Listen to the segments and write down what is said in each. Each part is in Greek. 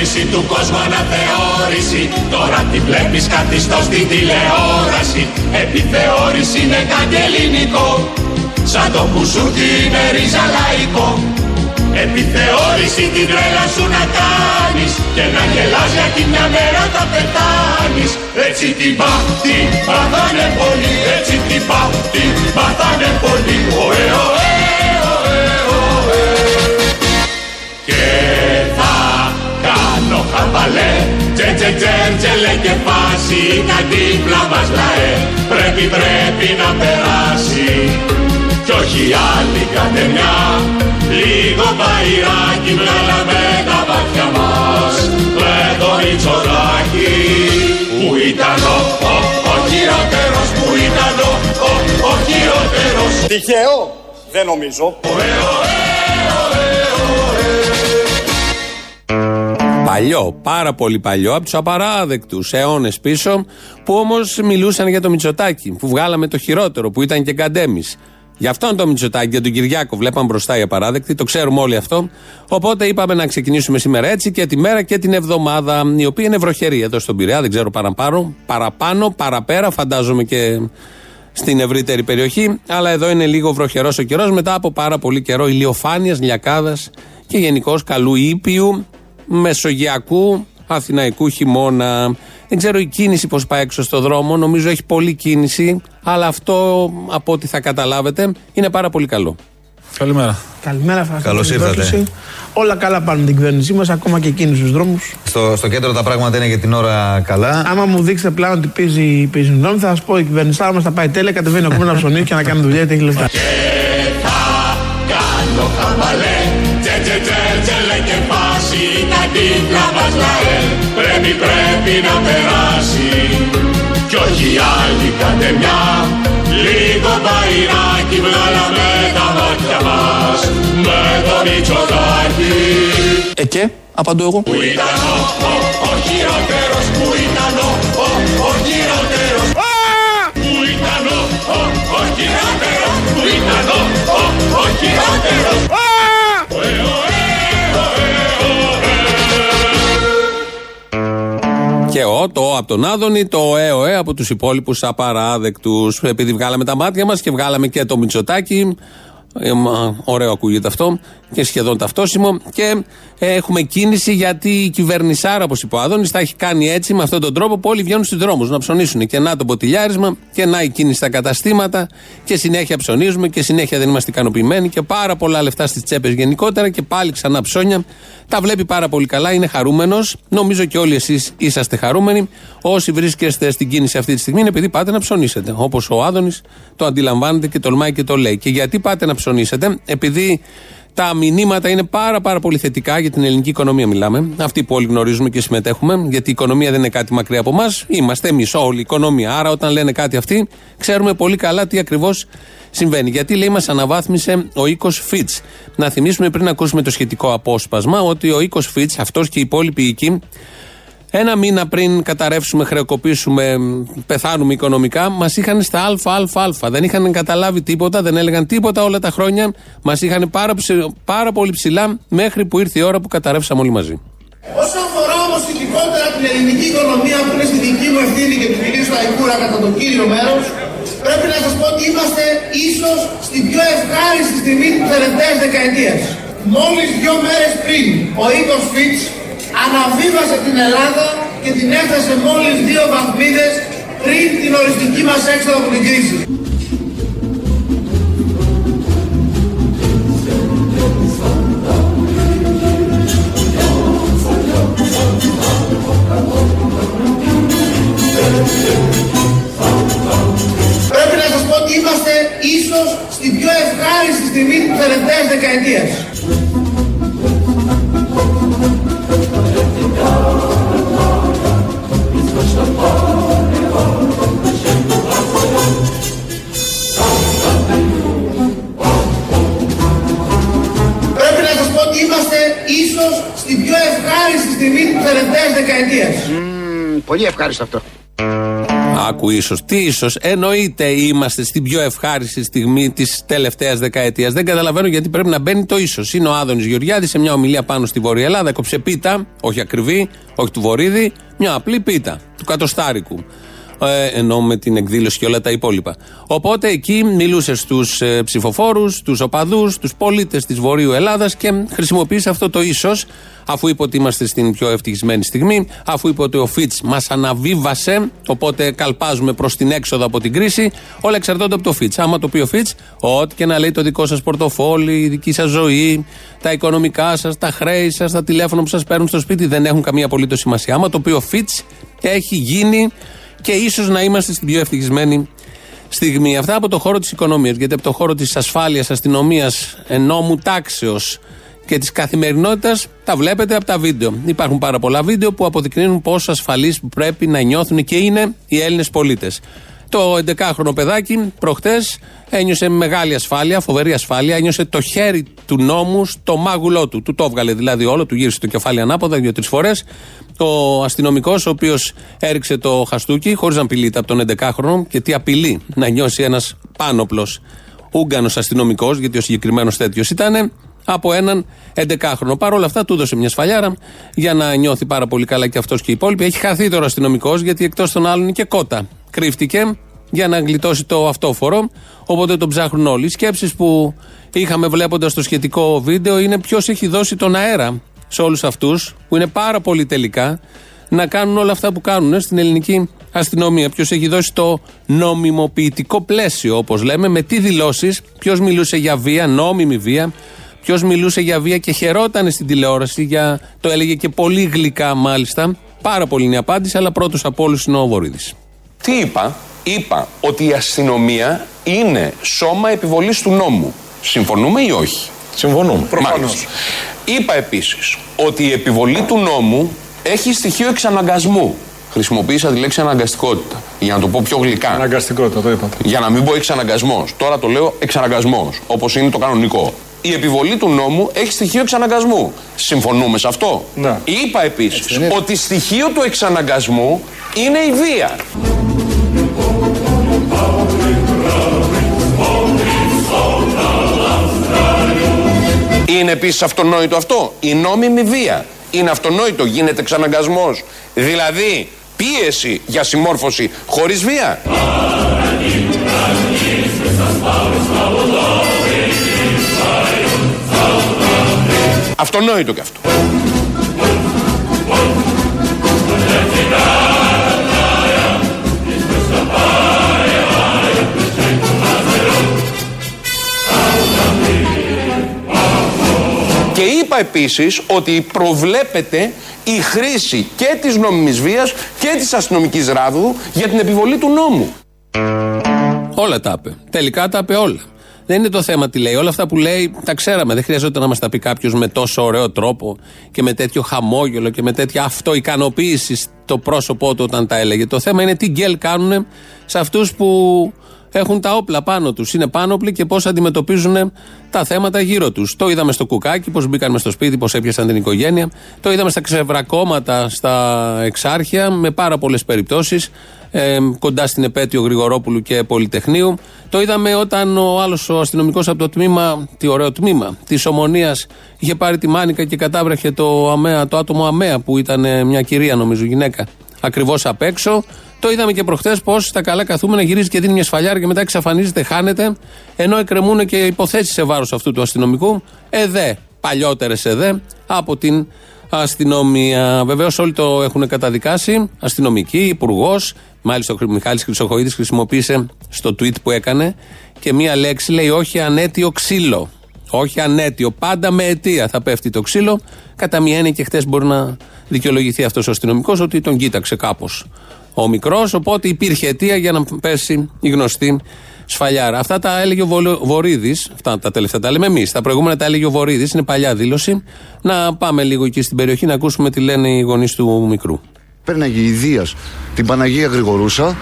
θεώρηση του κόσμου αναθεώρηση. Τώρα τη βλέπεις καθιστό στην τηλεόραση. Επιθεώρηση είναι κάτι ελληνικό. Σαν το πουσούκι είναι ρίζα λαϊκό. Επιθεώρηση την τρέλα σου να κάνεις. Και να γελάς γιατί μια μέρα θα πεθάνεις. Έτσι την πά, την πάθανε πολύ. Έτσι την πά, την πάθανε πολύ. Ωε, ωε, ωε, ωε. Και θα κάνω χαβαλέ Τσε τσε τσε τσε και φάση. Τα δίπλα μας λαέ. Πρέπει πρέπει να περάσει. Κι όχι άλλη κατεμιά. Λίγο μπαϊράκι βγάλαμε τα μάτια μας. Με το Μητσοτάκι που ήταν ο, ο, ο χειρότερος που ήταν ο, ο, ο χειρότερος. Τυχαίο, δεν νομίζω. Ωε, Παλιό, πάρα πολύ παλιό, από τους απαράδεκτους αιώνες πίσω, που όμως μιλούσαν για το Μητσοτάκι, που βγάλαμε το χειρότερο, που ήταν και καντέμι. Γι' αυτόν το Μητσοτάκι, για τον Κυριάκο, βλέπαμε μπροστά οι απαράδεκτοι, το ξέρουμε όλοι αυτό. Οπότε είπαμε να ξεκινήσουμε σήμερα έτσι και τη μέρα και την εβδομάδα, η οποία είναι βροχερή εδώ στον Πειραιά, δεν ξέρω παραπάνω, παραπάνω, παραπέρα, φαντάζομαι και στην ευρύτερη περιοχή. Αλλά εδώ είναι λίγο βροχερός ο καιρός μετά από πάρα πολύ καιρό ηλιοφάνειας, λιακάδας και γενικώς καλού ήπιου, μεσογειακού, αθηναϊκού χειμώνα. Δεν ξέρω η κίνηση πώς πάει έξω στο δρόμο. Νομίζω έχει πολλή κίνηση. Αλλά αυτό από ό,τι θα καταλάβετε είναι πάρα πολύ καλό. Καλημέρα. Καλημέρα, ευχαριστώ. Καλώς για την ήρθατε. πρόσκληση. Όλα καλά πάνε την κυβέρνησή μας, ακόμα και εκείνου του δρόμους. Στο, στο κέντρο τα πράγματα είναι για την ώρα καλά. Άμα μου δείξετε πλάνο ότι παίζει, παίζει δρόμο, θα σας πω η κυβέρνησή μας θα πάει τέλεια, κατεβαίνει ο κόμμα να ψωνίσει και να κάνει δουλειά γιατί έχει λεφτά. Και θα κάνω χαβαλέ φάση Τα δίπλα μας λαέ Πρέπει πρέπει να περάσει. Κι όχι άλλη κατεμιά Λίγο μπαϊράκι βγάλαμε τα μάτια μας Με το Μητσοτάκι Ε και, απαντώ εγώ. Που ήταν ο, ο, ο χειρότερος Που ήταν ο, ο, ο χειρότερος; Που ήταν ο, ο, ο χειρότερος Που ήταν ο, ο, ο χειρότερος; Ο, το ο από τον Άδωνη, το ε, ο, ε από τους υπόλοιπους απαράδεκτους. Επειδή βγάλαμε τα μάτια μας και βγάλαμε και το Μητσοτάκι. ε, μα, ωραίο ακούγεται αυτό και σχεδόν ταυτόσιμο. Και ε, έχουμε κίνηση γιατί η κυβερνησάρα, όπως είπε ο Άδωνης, τα έχει κάνει έτσι με αυτόν τον τρόπο που όλοι βγαίνουν στους δρόμους να ψωνίσουν. Και να το ποτηλιάρισμα και να η κίνηση στα καταστήματα και συνέχεια ψωνίζουμε και συνέχεια δεν είμαστε ικανοποιημένοι και πάρα πολλά λεφτά στις τσέπες γενικότερα και πάλι ξανά ψώνια. Τα βλέπει πάρα πολύ καλά, είναι χαρούμενος. Νομίζω και όλοι εσείς είσαστε χαρούμενοι. Όσοι βρίσκεστε στην κίνηση αυτή τη στιγμή είναι επειδή πάτε να ψωνίσετε. Όπως ο Άδωνης το αντιλαμβάνεται και τολμάει και το λέει. Και γιατί πάτε να ψωνίσετε, επειδή τα μηνύματα είναι πάρα πάρα πολύ θετικά για την ελληνική οικονομία, μιλάμε. Αυτοί που όλοι γνωρίζουμε και συμμετέχουμε, γιατί η οικονομία δεν είναι κάτι μακριά από εμάς. Είμαστε εμείς όλοι η οικονομία. Άρα, όταν λένε κάτι αυτοί, ξέρουμε πολύ καλά τι ακριβώς συμβαίνει. Γιατί λέει, μας αναβάθμισε ο οίκος Φιτ. Να θυμίσουμε πριν ακούσουμε το σχετικό απόσπασμα ότι ο οίκος Φιτ, αυτός και οι υπόλοιποι οίκοι, ένα μήνα πριν καταρρεύσουμε, χρεοκοπήσουμε, μ, πεθάνουμε οικονομικά, μας είχαν στα ΑΑΑ. Δεν είχαν καταλάβει τίποτα, δεν έλεγαν τίποτα όλα τα χρόνια. Μας είχαν πάρα, ψη- πάρα πολύ ψηλά μέχρι που ήρθε η ώρα που καταρρεύσαμε όλοι μαζί. Όσον αφορά όμως ειδικότερα την ελληνική οικονομία που είναι στη δική μου ευθύνη και του κυρίου Σταϊκούρα κατά το κύριο μέρος, πρέπει να σας πω ότι είμαστε ίσως στην πιο ευχάριστη στιγμή της τελευταίας δεκαετίας. Μόλις δύο μέρες πριν ο οίκο Φιτ αναβίβασε την Ελλάδα και την έφτασε μόλις δύο βαθμίδες πριν την οριστική μας έξοδο από την κρίση. Πρέπει να σας πω ότι είμαστε ίσως στην πιο ευχάριστη στιγμή της τελευταίας δεκαετίας. Ίσως στην πιο ευχάριστη στιγμή της τελευταίας δεκαετίας. Πολύ ευχάριστο αυτό. Άκου ίσως. Τι ίσως. Εννοείται είμαστε στην πιο ευχάριστη στιγμή της τελευταίας δεκαετίας. Δεν καταλαβαίνω γιατί πρέπει να μπαίνει το ίσως. Είναι ο Άδωνης Γεωργιάδης σε μια ομιλία πάνω στη Βόρεια Ελλάδα. Έκοψε πίτα, όχι ακριβή, όχι του Βορύδη, μια απλή πίτα του κατοστάρικου ε, ενώ με την εκδήλωση και όλα τα υπόλοιπα. Οπότε εκεί μιλούσε στους ε, ψηφοφόρους, στου οπαδούς, στου πολίτες της Βορείου Ελλάδας και χρησιμοποίησε αυτό το ίσως, αφού είπε ότι είμαστε στην πιο ευτυχισμένη στιγμή, αφού είπε ότι ο Φιτ μας αναβίβασε, οπότε καλπάζουμε προς την έξοδο από την κρίση, όλα εξαρτώνται από το Φιτ. Άμα το πει ο Φιτ, ό,τι και να λέει το δικό σας πορτοφόλι, η δική σας ζωή, τα οικονομικά σας, τα χρέη σας, τα τηλέφωνα που σας παίρνουν στο σπίτι δεν έχουν καμία απολύτως σημασία. Άμα το πει ο Φιτ, έχει γίνει και ίσως να είμαστε στην πιο ευτυχισμένη στιγμή. Αυτά από το χώρο της οικονομίας. Γιατί από το χώρο της ασφάλειας, αστυνομίας, ενόμου τάξεως και της καθημερινότητας τα βλέπετε από τα βίντεο. Υπάρχουν πάρα πολλά βίντεο που αποδεικνύουν πόσο ασφαλείς πρέπει να νιώθουν και είναι οι Έλληνες πολίτες. Το 11χρονο παιδάκι προχτές ένιωσε μεγάλη ασφάλεια, φοβερή ασφάλεια. Ένιωσε το χέρι του νόμου στο μάγουλό του. Του το έβγαλε δηλαδή όλο, του γύρισε το κεφάλι ανάποδα δύο-τρεις φορές. Ο αστυνομικός, ο οποίος έριξε το χαστούκι, χωρίς να απειλείται από τον 11χρονο, και τι απειλεί να νιώσει ένας πάνωπλο Ούγκανο αστυνομικός, γιατί ο συγκεκριμένος τέτοιος ήταν, από έναν 11χρονο. Παρ' όλα αυτά, του έδωσε μια σφαλιάρα για να νιώθει πάρα πολύ καλά και αυτός και οι υπόλοιποι. Έχει χαθεί τώρα ο αστυνομικός, γιατί εκτός των άλλων είναι και κότα. Κρύφτηκε για να γλιτώσει το αυτόφορο. Οπότε τον ψάχνουν όλοι. Οι σκέψεις που είχαμε βλέποντας το σχετικό βίντεο είναι ποιος έχει δώσει τον αέρα σε όλους αυτούς, που είναι πάρα πολύ τελικά, να κάνουν όλα αυτά που κάνουν στην ελληνική αστυνομία. Ποιος έχει δώσει το νομιμοποιητικό πλαίσιο, όπως λέμε, με τι δηλώσεις, ποιος μιλούσε για βία, νόμιμη βία, ποιος μιλούσε για βία και χαιρόταν στην τηλεόραση, για, το έλεγε και πολύ γλυκά μάλιστα. Πάρα πολύ είναι η απάντηση, αλλά πρώτος από όλους είναι ο Βορύδης. Τι είπα, είπα ότι η αστυνομία είναι σώμα επιβολής του νόμου. Συμφωνούμε ή όχι; Συμφωνούμε. Μάλιστα. Είπα επίσης ότι η επιβολή του νόμου έχει στοιχείο εξαναγκασμού. Χρησιμοποίησα τη λέξη αναγκαστικότητα. Για να το πω πιο γλυκά. Αναγκαστικότητα, το είπατε. Για να μην πω εξαναγκασμός. Τώρα το λέω εξαναγκασμός. Όπως είναι το κανονικό. Η επιβολή του νόμου έχει στοιχείο εξαναγκασμού. Συμφωνούμε σε αυτό; Ναι. Είπα επίσης Έτσι δεν είναι. ότι στοιχείο του εξαναγκασμού είναι η βία. Είναι επίσης αυτονόητο αυτό. Η νόμιμη βία. Είναι αυτονόητο. Γίνεται εξαναγκασμό. Δηλαδή, πίεση για συμμόρφωση χωρίς βία. Αυτονόητο και αυτό. Επίσης ότι προβλέπεται η χρήση και της νόμιμης βίας και της αστυνομικής ράδου για την επιβολή του νόμου. Όλα τα είπε. Τελικά τα είπε όλα. Δεν είναι το θέμα τι λέει. Όλα αυτά που λέει τα ξέραμε. Δεν χρειαζόταν να μας τα πει κάποιος με τόσο ωραίο τρόπο και με τέτοιο χαμόγελο και με τέτοια αυτοικανοποίηση στο πρόσωπό του όταν τα έλεγε. Το θέμα είναι τι γκέλ κάνουν σε αυτούς που έχουν τα όπλα πάνω τους. Είναι πάνωπλοι και πώς αντιμετωπίζουν τα θέματα γύρω τους. Το είδαμε στο κουκάκι, πώς μπήκαν μες στο σπίτι, πώς έπιασαν την οικογένεια. Το είδαμε στα ξεβρακώματα, στα εξάρχεια, με πάρα πολλές περιπτώσεις. Ε, κοντά στην επέτειο Γρηγορόπουλου και Πολυτεχνείου. Το είδαμε όταν ο άλλος ο αστυνομικός από το τμήμα, τι ωραίο τμήμα, της Ομονίας, είχε πάρει τη μάνικα και κατάβρεχε το, αμαία, το άτομο αμαία που ήταν ε, μια κυρία, νομίζω, γυναίκα, ακριβώς απ' έξω. Το είδαμε και προχθές πώς στα καλά καθούμενα γυρίζει και δίνει μια σφαλιάρα και μετά εξαφανίζεται, χάνεται, ενώ εκκρεμούν και υποθέσεις σε βάρος αυτού του αστυνομικού. Εδέ, παλιότερες εδέ, από την αστυνομία. Βεβαίως όλοι το έχουν καταδικάσει. Αστυνομικοί, υπουργός. Μάλιστα ο Μιχάλης Χρυσοχοίδης χρησιμοποίησε στο tweet που έκανε και μία λέξη λέει όχι ανέτιο ξύλο. Όχι ανέτιο. Πάντα με αιτία θα πέφτει το ξύλο. Κατά μία έννοια και χτε μπορεί να δικαιολογηθεί αυτός ο αστυνομικός ότι τον κοίταξε κάπως ο μικρός. Οπότε υπήρχε αιτία για να πέσει η γνωστή σφαλιάρα. Αυτά τα έλεγε ο Βορύδης. Αυτά τα τελευταία τα λέμε εμείς. Τα προηγούμενα τα έλεγε ο Βορύδης. Είναι παλιά δήλωση. Να πάμε λίγο εκεί στην περιοχή να ακούσουμε τι λένε οι γονείς του μικρού. Πέρναγε η Δίας την Παναγία Γρηγορούσα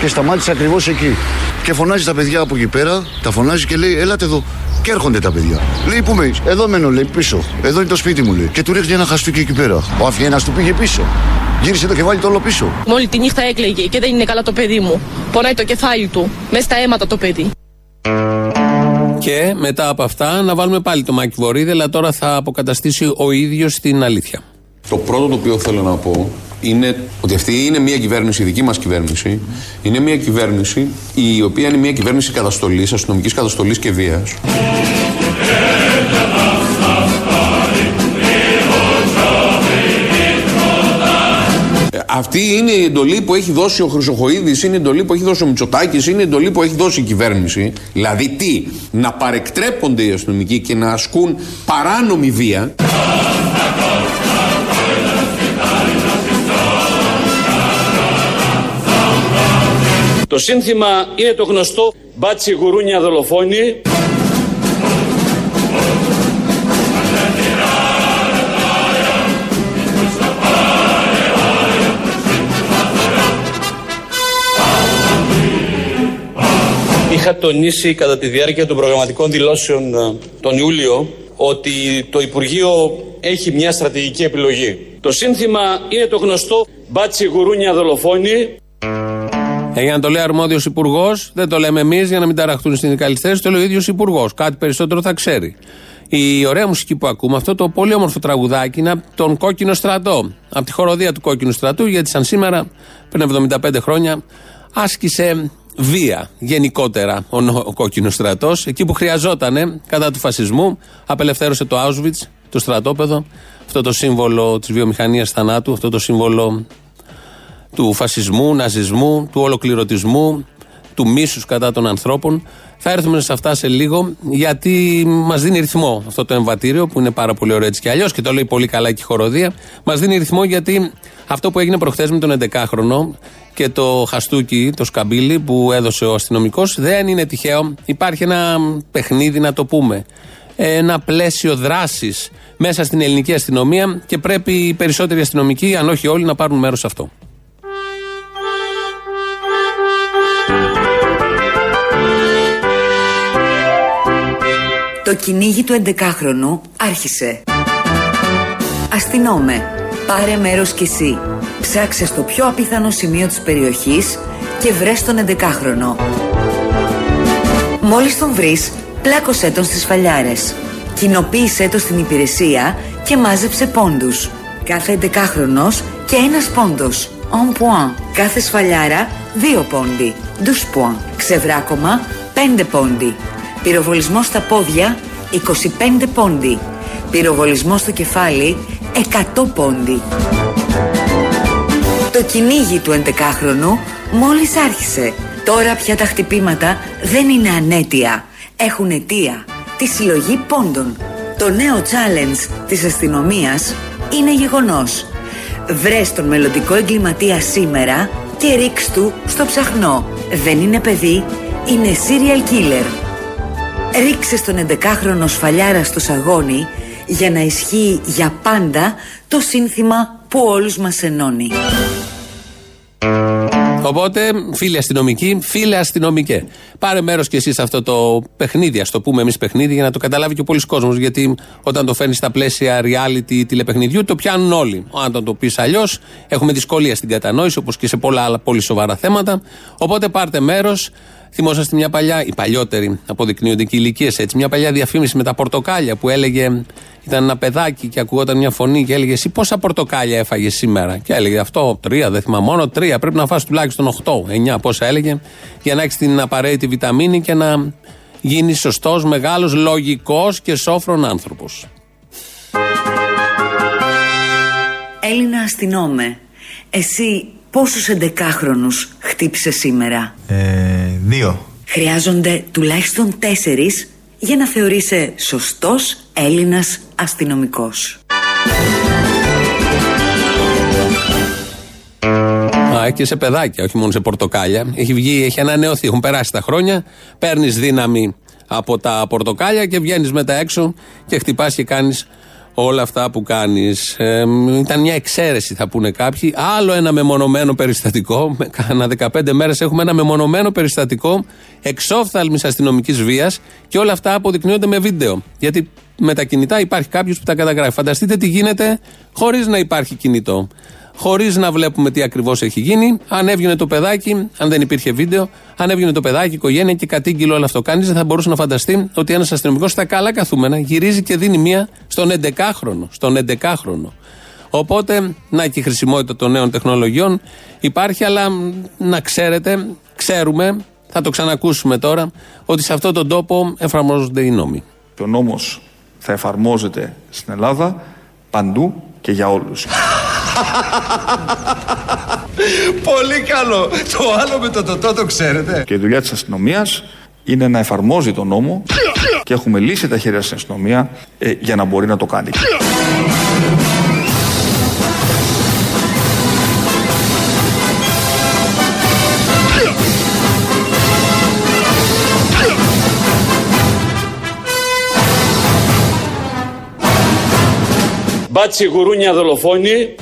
και σταμάτησε ακριβώς εκεί. Και φωνάζει τα παιδιά από εκεί πέρα, τα φωνάζει και λέει: Έλατε εδώ. Και έρχονται τα παιδιά. Λέει: Πού με είσαι; Εδώ μένω, λέει πίσω. Εδώ είναι το σπίτι μου, λέει. Και του ρίχνει ένα χαστούκι εκεί πέρα. Ο Αφιένας του πήγε πίσω. Γύρισε το και βάλει το όλο πίσω. Μόλι τη νύχτα έκλαιγε και δεν είναι καλά το παιδί μου. Πονάει το κεφάλι του. Μέσα στα αίματα το παιδί. Και μετά από αυτά να βάλουμε πάλι το Μάκη Βορύδη, αλλά τώρα θα αποκαταστήσει ο ίδιος την αλήθεια. Το πρώτο το οποίο θέλω να πω είναι ότι αυτή είναι μια κυβέρνηση, η δική μας κυβέρνηση. Είναι μια κυβέρνηση η οποία είναι μια κυβέρνηση καταστολής, αστυνομικής καταστολής και βίας. Αυτή είναι η εντολή που έχει δώσει ο Χρυσοχοίδης, είναι η εντολή που έχει δώσει ο Μητσοτάκης, είναι η εντολή που έχει δώσει η κυβέρνηση. Δηλαδή τι, να παρεκτρέπονται οι αστυνομικοί και να ασκούν παράνομη βία. Το σύνθημα είναι το γνωστό «Μπάτσι γουρούνια δολοφόνη». Είχα τονίσει κατά τη διάρκεια των προγραμματικών δηλώσεων ε, τον Ιούλιο ότι το Υπουργείο έχει μια στρατηγική επιλογή. Το σύνθημα είναι το γνωστό «Μπάτσι γουρούνια δολοφόνη». Ε, για να το λέει αρμόδιος υπουργός, δεν το λέμε εμείς για να μην ταραχτούν στην θέση, το λέει ο ίδιος υπουργός. Κάτι περισσότερο θα ξέρει. Η ωραία μουσική που ακούμε, αυτό το πολύ όμορφο τραγουδάκι είναι από τον Κόκκινο Στρατό. Από τη χοροδία του Κόκκινου Στρατού, γιατί σαν σήμερα, πριν 75 χρόνια, άσκησε βία γενικότερα ο, ο Κόκκινος Στρατός. Εκεί που χρειαζόταν κατά του φασισμού, απελευθέρωσε το Auschwitz, το στρατόπεδο, αυτό το σύμβολο της βιομηχανίας θανάτου, αυτό το σύμβολο του φασισμού, ναζισμού, του ολοκληρωτισμού, του μίσους κατά των ανθρώπων. Θα έρθουμε σε αυτά σε λίγο, γιατί μας δίνει ρυθμό αυτό το εμβατήριο που είναι πάρα πολύ ωραίο έτσι κι αλλιώς και το λέει πολύ καλά και η χοροδία. Μας δίνει ρυθμό γιατί αυτό που έγινε προχθές με τον 11χρονο και το χαστούκι, το σκαμπίλι που έδωσε ο αστυνομικός δεν είναι τυχαίο. Υπάρχει ένα παιχνίδι, να το πούμε. Ένα πλαίσιο δράσης μέσα στην ελληνική αστυνομία και πρέπει οι περισσότεροι αστυνομικοί, αν όχι όλοι, να πάρουν μέρος σε αυτό. Το κυνήγι του 11χρονου άρχισε. Αστυνόμε, πάρε μέρος κι εσύ. Ψάξε στο πιο απίθανο σημείο της περιοχής και βρες τον 11χρονο. Μόλις τον βρεις, πλάκωσέ τον στις φαλιάρες. Κοινοποίησέ το στην υπηρεσία και μάζεψε πόντους. Κάθε 11χρονος και ένας πόντος. On point. Κάθε σφαλιάρα, δύο πόντι. Douze points. Ξεβράκωμα, πέντε πόντι. Πυροβολισμό στα πόδια 25 πόντι. Πυροβολισμό στο κεφάλι 100 πόντι. Το κυνήγι του 11χρονου μόλις άρχισε. Τώρα πια τα χτυπήματα δεν είναι ανέτεια. Έχουν αιτία. Τη συλλογή πόντων. Το νέο challenge της αστυνομίας είναι γεγονός. Βρες τον μελλοντικό εγκληματία σήμερα και ρίξ του στο ψαχνό. Δεν είναι παιδί, είναι serial killer. Ρίξε στον 11χρονο σφαλιάρα στο σαγόνι για να ισχύει για πάντα το σύνθημα που όλους μας ενώνει. Οπότε, φίλοι αστυνομικοί, φίλε αστυνομικέ, πάρε μέρος κι εσεί σε αυτό το παιχνίδι, ας το πούμε εμείς παιχνίδι, για να το καταλάβει και ο πολλή κόσμος. Γιατί όταν το φέρνεις στα πλαίσια reality τηλεπαιχνιδιού, το πιάνουν όλοι. Αν το πεις αλλιώς, έχουμε δυσκολία στην κατανόηση, όπως και σε πολλά άλλα πολύ σοβαρά θέματα. Οπότε πάρτε μέρος. Θυμόσαστε μια παλιά, οι παλιότεροι αποδεικνύονται και ηλικίες έτσι, μια παλιά διαφήμιση με τα πορτοκάλια που έλεγε, ήταν ένα παιδάκι και ακουγόταν μια φωνή και έλεγε Εσύ πόσα πορτοκάλια έφαγες σήμερα; Και έλεγε Αυτό, τρία, δεν θυμάμαι, μόνο τρία. Πρέπει να φας τουλάχιστον 8, 9, πόσα έλεγε, για να έχεις την απαραίτητη βιταμίνη και να γίνεις σωστός, μεγάλος, λογικός και σόφρον άνθρωπος. Έλληνα αστυνόμε, εσύ πόσους εντεκάχρονους χτύπησε σήμερα; Ε, δύο. Χρειάζονται τουλάχιστον τέσσερις για να θεωρείσαι σωστός Έλληνας αστυνομικός. Α, και σε παιδάκια, όχι μόνο σε πορτοκάλια. Έχει βγει, έχει ανανεωθεί. Έχουν περάσει τα χρόνια. Παίρνεις δύναμη από τα πορτοκάλια και βγαίνεις μετά έξω και χτυπάς και κάνεις όλα αυτά που κάνεις. Ε, ήταν μια εξαίρεση, θα πούνε κάποιοι. Άλλο ένα μεμονωμένο περιστατικό. Κάνα 15 μέρες έχουμε ένα μεμονωμένο περιστατικό εξόφθαλμης αστυνομικής βίας και όλα αυτά αποδεικνύονται με βίντεο. Γιατί με τα κινητά υπάρχει κάποιος που τα καταγράφει. Φανταστείτε τι γίνεται χωρίς να υπάρχει κινητό. Χωρίς να βλέπουμε τι ακριβώς έχει γίνει. Αν έβγαινε το παιδάκι, αν δεν υπήρχε βίντεο, αν έβγαινε το παιδάκι, η οικογένεια και κατήγγειλο όλο αυτό. Κανεί δεν θα μπορούσε να φανταστεί ότι ένας αστυνομικός στα καλά καθούμενα γυρίζει και δίνει μία στον 11χρονο. Στον 11χρονο. Οπότε, να και η χρησιμότητα των νέων τεχνολογιών υπάρχει, αλλά να ξέρετε, ξέρουμε, θα το ξανακούσουμε τώρα, ότι σε αυτόν τον τόπο εφαρμόζονται οι νόμοι. Και ο νόμος θα εφαρμόζεται στην Ελλάδα παντού και για όλους. Πολύ καλό. Το άλλο με το τοτό το ξέρετε. Και η δουλειά της αστυνομίας είναι να εφαρμόζει τον νόμο και έχουμε λύσει τα χέρια στην αστυνομία ε, για να μπορεί να το κάνει. Μπάτσι γουρούνια δολοφόνη.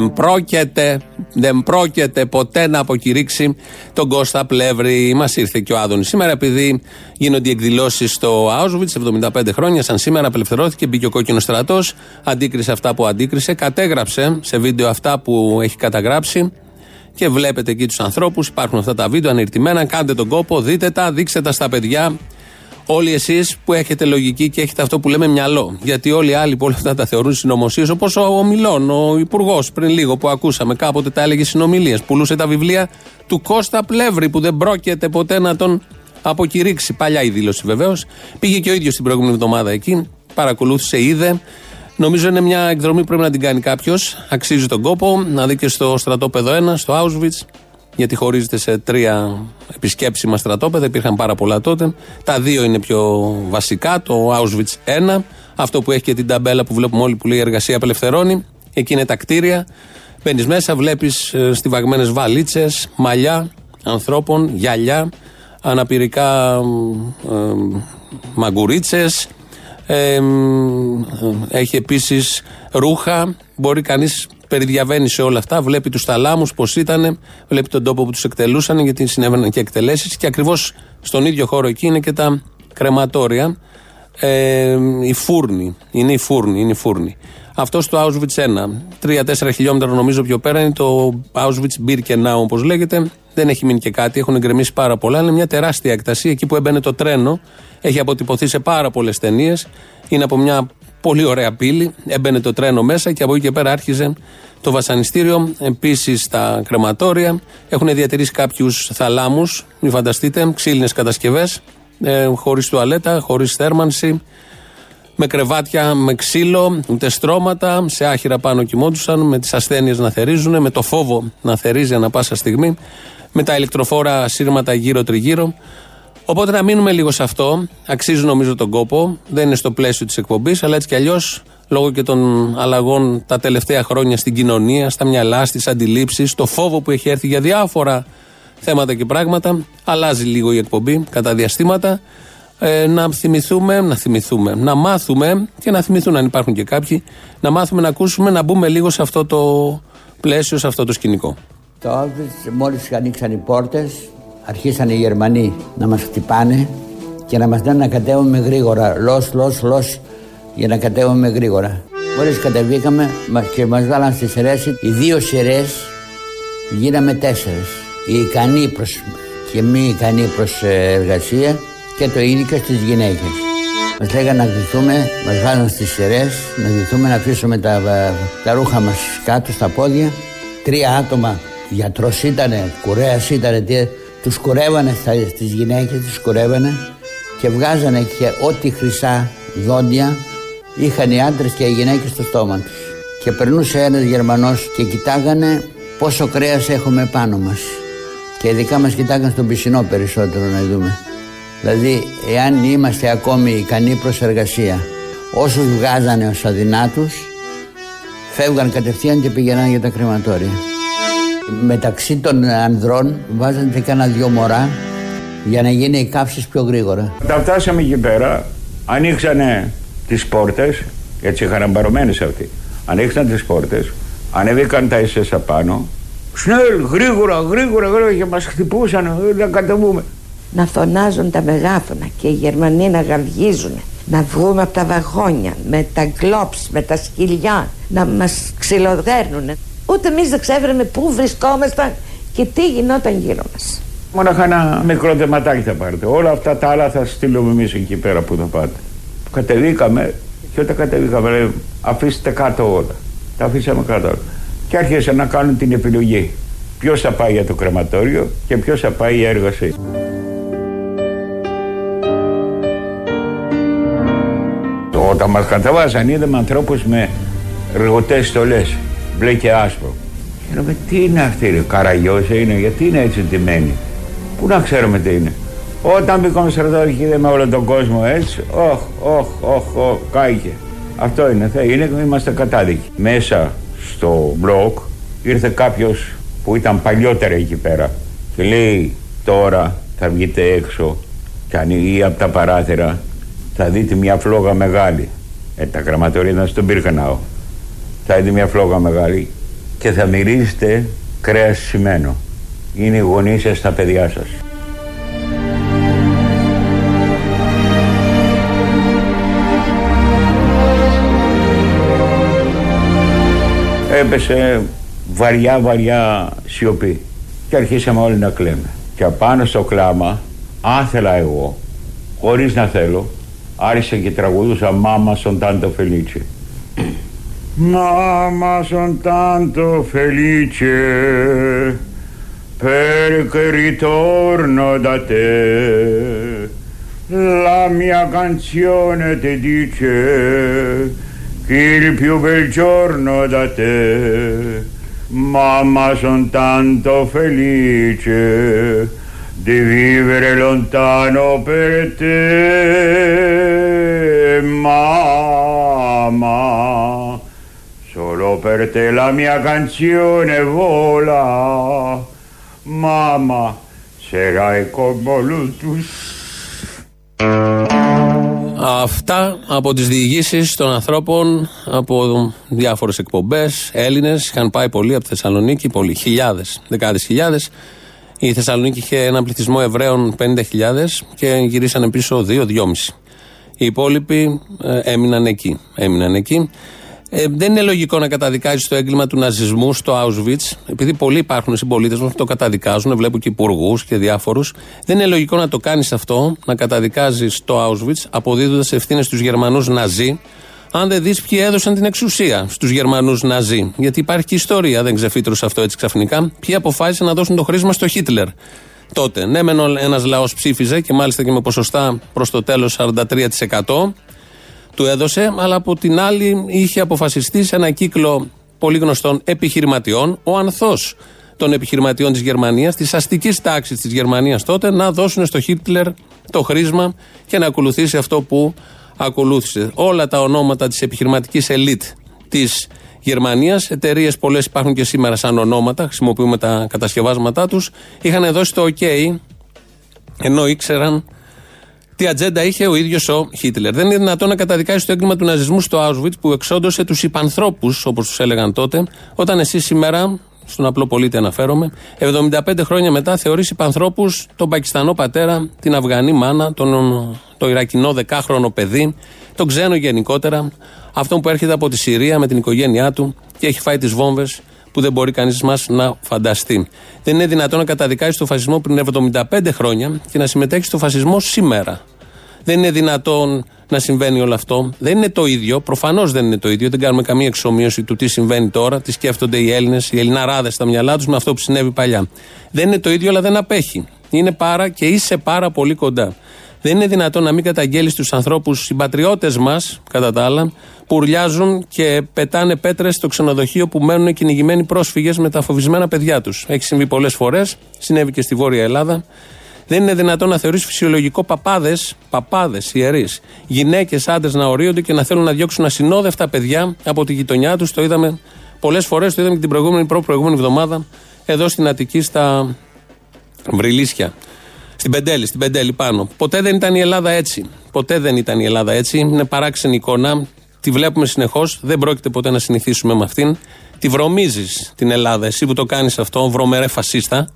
Δεν πρόκειται, δεν πρόκειται ποτέ να αποκηρύξει τον Κώστα Πλεύρη. Μας ήρθε και ο Άδωνης σήμερα, επειδή γίνονται οι εκδηλώσεις στο Auschwitz, 75 χρόνια. Σαν σήμερα απελευθερώθηκε, μπήκε ο κόκκινος στρατός, αντίκρισε αυτά που αντίκρισε, κατέγραψε σε βίντεο αυτά που έχει καταγράψει. Και βλέπετε εκεί τους ανθρώπους, υπάρχουν αυτά τα βίντεο ανερτημένα. Κάντε τον κόπο, δείτε τα, δείξτε τα στα παιδιά. Όλοι εσείς που έχετε λογική και έχετε αυτό που λέμε μυαλό. Γιατί όλοι οι άλλοι που όλα αυτά τα θεωρούν συνωμοσίες, όπως ο, ο Μιλών, ο Υπουργός πριν λίγο που ακούσαμε, κάποτε τα έλεγε συνομιλίες. Πουλούσε τα βιβλία του Κώστα Πλεύρη που δεν πρόκειται ποτέ να τον αποκηρύξει. Παλιά η δήλωση βεβαίως. Πήγε και ο ίδιος την προηγούμενη εβδομάδα εκεί, παρακολούθησε, είδε. Νομίζω είναι μια εκδρομή που πρέπει να την κάνει κάποιος. Αξίζει τον κόπο να δει και στο στρατόπεδο 1, στο Auschwitz, γιατί χωρίζεται σε τρία επισκέψιμα στρατόπεδα. Υπήρχαν πάρα πολλά τότε. Τα δύο είναι πιο βασικά. Το Auschwitz 1, αυτό που έχει και την ταμπέλα που βλέπουμε όλοι που λέει Εργασία απελευθερώνει. Εκεί είναι τα κτίρια. Μπαίνεις μέσα, βλέπεις στιβαγμένες βαλίτσες, μαλλιά ανθρώπων, γυαλιά, αναπηρικά μαγκουρίτσες. έχει επίσης ρούχα. Μπορεί κανείς περιδιαβαίνει σε όλα αυτά, βλέπει τους θαλάμους πώς ήταν, βλέπει τον τόπο που τους εκτελούσαν, γιατί συνέβαιναν και εκτελέσεις. Και ακριβώς στον ίδιο χώρο εκεί είναι και τα κρεματόρια. Ε, η φούρνη. Είναι η φούρνη. Είναι η φούρνη. Αυτός στο Auschwitz 1. 3-4 χιλιόμετρα νομίζω πιο πέρα είναι το Auschwitz Birkenau όπως λέγεται. Δεν έχει μείνει και κάτι, έχουν γκρεμίσει πάρα πολλά. Είναι μια τεράστια έκταση. Εκεί που έμπαινε το τρένο, έχει αποτυπωθεί σε πάρα πολλές ταινίες. Είναι από μια πολύ ωραία πύλη. Έμπαινε το τρένο μέσα και από εκεί και πέρα άρχιζε το βασανιστήριο. Επίσης τα κρεματόρια. Έχουν διατηρήσει κάποιους θαλάμους, μην φανταστείτε, ξύλινες κατασκευές. Ε, χωρίς τουαλέτα, χωρίς θέρμανση. Με κρεβάτια, με ξύλο, ούτε στρώματα, σε άχυρα πάνω κοιμόντουσαν, με τις ασθένειες να θερίζουν, με το φόβο να θερίζει ανα πάσα στιγμή, με τα ηλεκτροφόρα σύρματα γύρω-τριγύρω. Οπότε να μείνουμε λίγο σε αυτό. Αξίζει νομίζω τον κόπο. Δεν είναι στο πλαίσιο της εκπομπής, αλλά έτσι κι αλλιώς λόγω και των αλλαγών τα τελευταία χρόνια στην κοινωνία, στα μυαλά, στις αντιλήψεις, το φόβο που έχει έρθει για διάφορα θέματα και πράγματα, αλλάζει λίγο η εκπομπή κατά διαστήματα. Ε, να θυμηθούμε, να θυμηθούμε, να μάθουμε και να θυμηθούν αν υπάρχουν και κάποιοι, να μάθουμε να ακούσουμε, να μπούμε λίγο σε αυτό το πλαίσιο, σε αυτό το σκηνικό. Το Auschwitz μόλις ανοίξαν οι πόρτες αρχίσαν οι Γερμανοί να μας χτυπάνε και να μας λένε να κατέβουμε γρήγορα. Λος, λος, λος για να κατέβουμε γρήγορα. Μόλις κατεβήκαμε μας- και μας βάλαν στη σειρέση, οι δύο σειρές γίναμε τέσσερις. Οι ικανοί προς, και μη ικανοί προς ε, εργασία και το ίδιο και στις γυναίκες. Μας λέγανε να ντυθούμε, μας βάλαν στις σειρές, να ντυθούμε να αφήσουμε τα, τα ρούχα μας κάτω στα πόδια. Τρία άτομα, γιατρός ήτανε, κουρέας ήτανε, τι, τους κουρεύανε στα, στις γυναίκες, τους κουρεύανε και βγάζανε και ό,τι χρυσά δόντια είχαν οι άντρες και οι γυναίκες στο στόμα τους. και περνούσε ένας Γερμανός και κοιτάγανε πόσο κρέας έχουμε πάνω μας. Και ειδικά μας κοιτάγανε στον πισινό περισσότερο να δούμε. Δηλαδή, εάν είμαστε ακόμη ικανοί προς εργασία, όσους βγάζανε ως αδυνάτους, φεύγαν κατευθείαν και πήγαιναν για τα κρεματόρια. Μεταξύ των ανδρών βάζανε και κάνα δυο μωρά για να γίνει οι κάψεις πιο γρήγορα. Τα φτάσαμε εκεί πέρα, ανοίξανε τις πόρτες, έτσι χαραμπαρωμένες αυτοί. Ανοίξαν τις πόρτες, ανέβηκαν τα SS απάνω. Σνέλ, γρήγορα, γρήγορα, γρήγορα και μας χτυπούσαν, να κατεβούμε. Να φωνάζουν τα μεγάφωνα και οι Γερμανοί να γαργίζουν. Να βγούμε από τα βαγόνια με τα γκλόψ, με τα σκυλιά, να μας ξυλοδέρνουν. Ούτε εμείς δεν ξέρουμε πού βρισκόμασταν και τι γινόταν γύρω μας. Μόνο ένα μικρό δεματάκι θα πάρετε. Όλα αυτά τα άλλα θα στείλουμε εμείς εκεί πέρα που θα πάτε. Κατεβήκαμε και όταν κατεβήκαμε, λέει, αφήστε κάτω όλα. Τα αφήσαμε κάτω όλα. Και άρχισαν να κάνουν την επιλογή. Ποιος θα πάει για το κρεματόριο και ποιος θα πάει για έργαση. Όταν μας κατεβάσαν είδαμε ανθρώπους με ρηγωτές στολές, μπλε και άσπρο. Και λέμε τι είναι αυτή η καραγιώσα είναι, γιατί είναι έτσι τιμένη. Πού να ξέρουμε τι είναι; Όταν μπήκαμε στρατός και είδαμε όλο τον κόσμο έτσι, όχ, όχ, όχ, όχ, κάηκε. Αυτό είναι, θα είναι, είμαστε κατάδικοι. Μέσα στο μπλοκ ήρθε κάποιος που ήταν παλιότερα εκεί πέρα και λέει τώρα θα βγείτε έξω και ανοίγει από τα παράθυρα θα δείτε μια φλόγα μεγάλη. Ε, τα γραμματόρια ήταν στον Πυρκανάο. Θα δείτε μια φλόγα μεγάλη και θα μυρίζετε κρέας σημαίνο. Είναι οι γονείς σας τα παιδιά σας. Έπεσε βαριά βαριά σιωπή και αρχίσαμε όλοι να κλαίμε. Και απάνω στο κλάμα άθελα εγώ, χωρίς να θέλω, άρχισε και τραγουδούσα «Μάμα son tanto felice». Mamma son tanto felice perché ritorno da te. La mia canzone ti dice che il più bel giorno da te. Mamma son tanto felice di vivere lontano per te, mamma. Solo per te la mia canzone vola, mamma, sarai come l'ultus. Αυτά από τις διηγήσεις των ανθρώπων από διάφορες εκπομπές. Έλληνες είχαν πάει πολλοί από τη Θεσσαλονίκη, πολλοί, χιλιάδες, δεκάδες χιλιάδες. Η Θεσσαλονίκη είχε έναν πληθυσμό Εβραίων 50.000 και γυρίσανε πίσω 2-2,5. Οι υπόλοιποι ε, έμειναν εκεί. Έμειναν εκεί. Ε, δεν είναι λογικό να καταδικάζεις το έγκλημα του ναζισμού στο Auschwitz, επειδή πολλοί υπάρχουν συμπολίτες μας που το καταδικάζουν, βλέπω και υπουργούς και διάφορους. Δεν είναι λογικό να το κάνεις αυτό, να καταδικάζεις το Auschwitz, αποδίδοντας ευθύνες στους Γερμανούς Ναζί, αν δεν δεις ποιοι έδωσαν την εξουσία στους Γερμανούς Ναζί. Γιατί υπάρχει και ιστορία, δεν ξεφύτρωσε αυτό έτσι ξαφνικά. Ποιοι αποφάσισαν να δώσουν το χρήσμα στο Χίτλερ. Τότε, ναι, μεν ένας λαός ψήφιζε και μάλιστα και με ποσοστά προς το τέλος 43% του έδωσε, αλλά από την άλλη είχε αποφασιστεί σε ένα κύκλο πολύ γνωστών επιχειρηματιών, ο ανθός των επιχειρηματιών της Γερμανίας, της αστικής τάξης της Γερμανίας τότε, να δώσουν στο Χίτλερ το χρήσμα και να ακολουθήσει αυτό που ακολούθησε. Όλα τα ονόματα της επιχειρηματικής ελίτ της Γερμανίας, εταιρείες πολλές υπάρχουν και σήμερα σαν ονόματα, χρησιμοποιούμε τα κατασκευάσματά τους, είχαν δώσει το OK, ενώ ήξεραν τι ατζέντα είχε ο ίδιος ο Χίτλερ. Δεν είναι δυνατόν να καταδικάσει το έγκλημα του ναζισμού στο Auschwitz που εξόντωσε τους υπανθρώπους, όπως τους έλεγαν τότε, όταν εσύ σήμερα, στον απλό πολίτη αναφέρομαι, 75 χρόνια μετά θεωρείς υπανθρώπους τον Πακιστανό πατέρα, την Αφγανή μάνα, τον, το Ιρακινό δεκάχρονο παιδί, τον ξένο γενικότερα, αυτόν που έρχεται από τη Συρία με την οικογένειά του και έχει φάει τις βόμβες που δεν μπορεί κανείς μας να φανταστεί. Δεν είναι δυνατόν να καταδικάσει το φασισμό πριν 75 χρόνια και να συμμετέχει στο φασισμό σήμερα. Δεν είναι δυνατόν να συμβαίνει όλο αυτό. Δεν είναι το ίδιο. Προφανώς δεν είναι το ίδιο. Δεν κάνουμε καμία εξομοίωση του τι συμβαίνει τώρα, τι σκέφτονται οι Έλληνες, οι Ελληναράδες στα μυαλά τους με αυτό που συνέβη παλιά. Δεν είναι το ίδιο, αλλά δεν απέχει. Είναι πάρα και είσαι πάρα πολύ κοντά. Δεν είναι δυνατόν να μην καταγγέλεις τους ανθρώπους, συμπατριώτες μας, κατά τα άλλα, που ουρλιάζουν και πετάνε πέτρες στο ξενοδοχείο που μένουν κυνηγημένοι πρόσφυγες με τα φοβισμένα παιδιά τους. Έχει συμβεί πολλές φορές, συνέβη και στη Βόρεια Ελλάδα. Δεν είναι δυνατόν να θεωρείς φυσιολογικό παπάδες, παπάδες, ιερείς, γυναίκες, άντρες να ορίονται και να θέλουν να διώξουν ασυνόδευτα παιδιά από τη γειτονιά τους. Το είδαμε πολλές φορές, το είδαμε και την προηγούμενη, προ-προηγούμενη εβδομάδα εδώ στην Αττική, στα Βρυλίσια. Στην Πεντέλη, στην Πεντέλη πάνω. Ποτέ δεν ήταν η Ελλάδα έτσι. Ποτέ δεν ήταν η Ελλάδα έτσι. Είναι παράξενη εικόνα. Τη βλέπουμε συνεχώς. Δεν πρόκειται ποτέ να συνηθίσουμε με αυτήν. Τη βρωμίζεις την Ελλάδα. Εσύ που το κάνεις αυτό, βρωμερέ φασίστα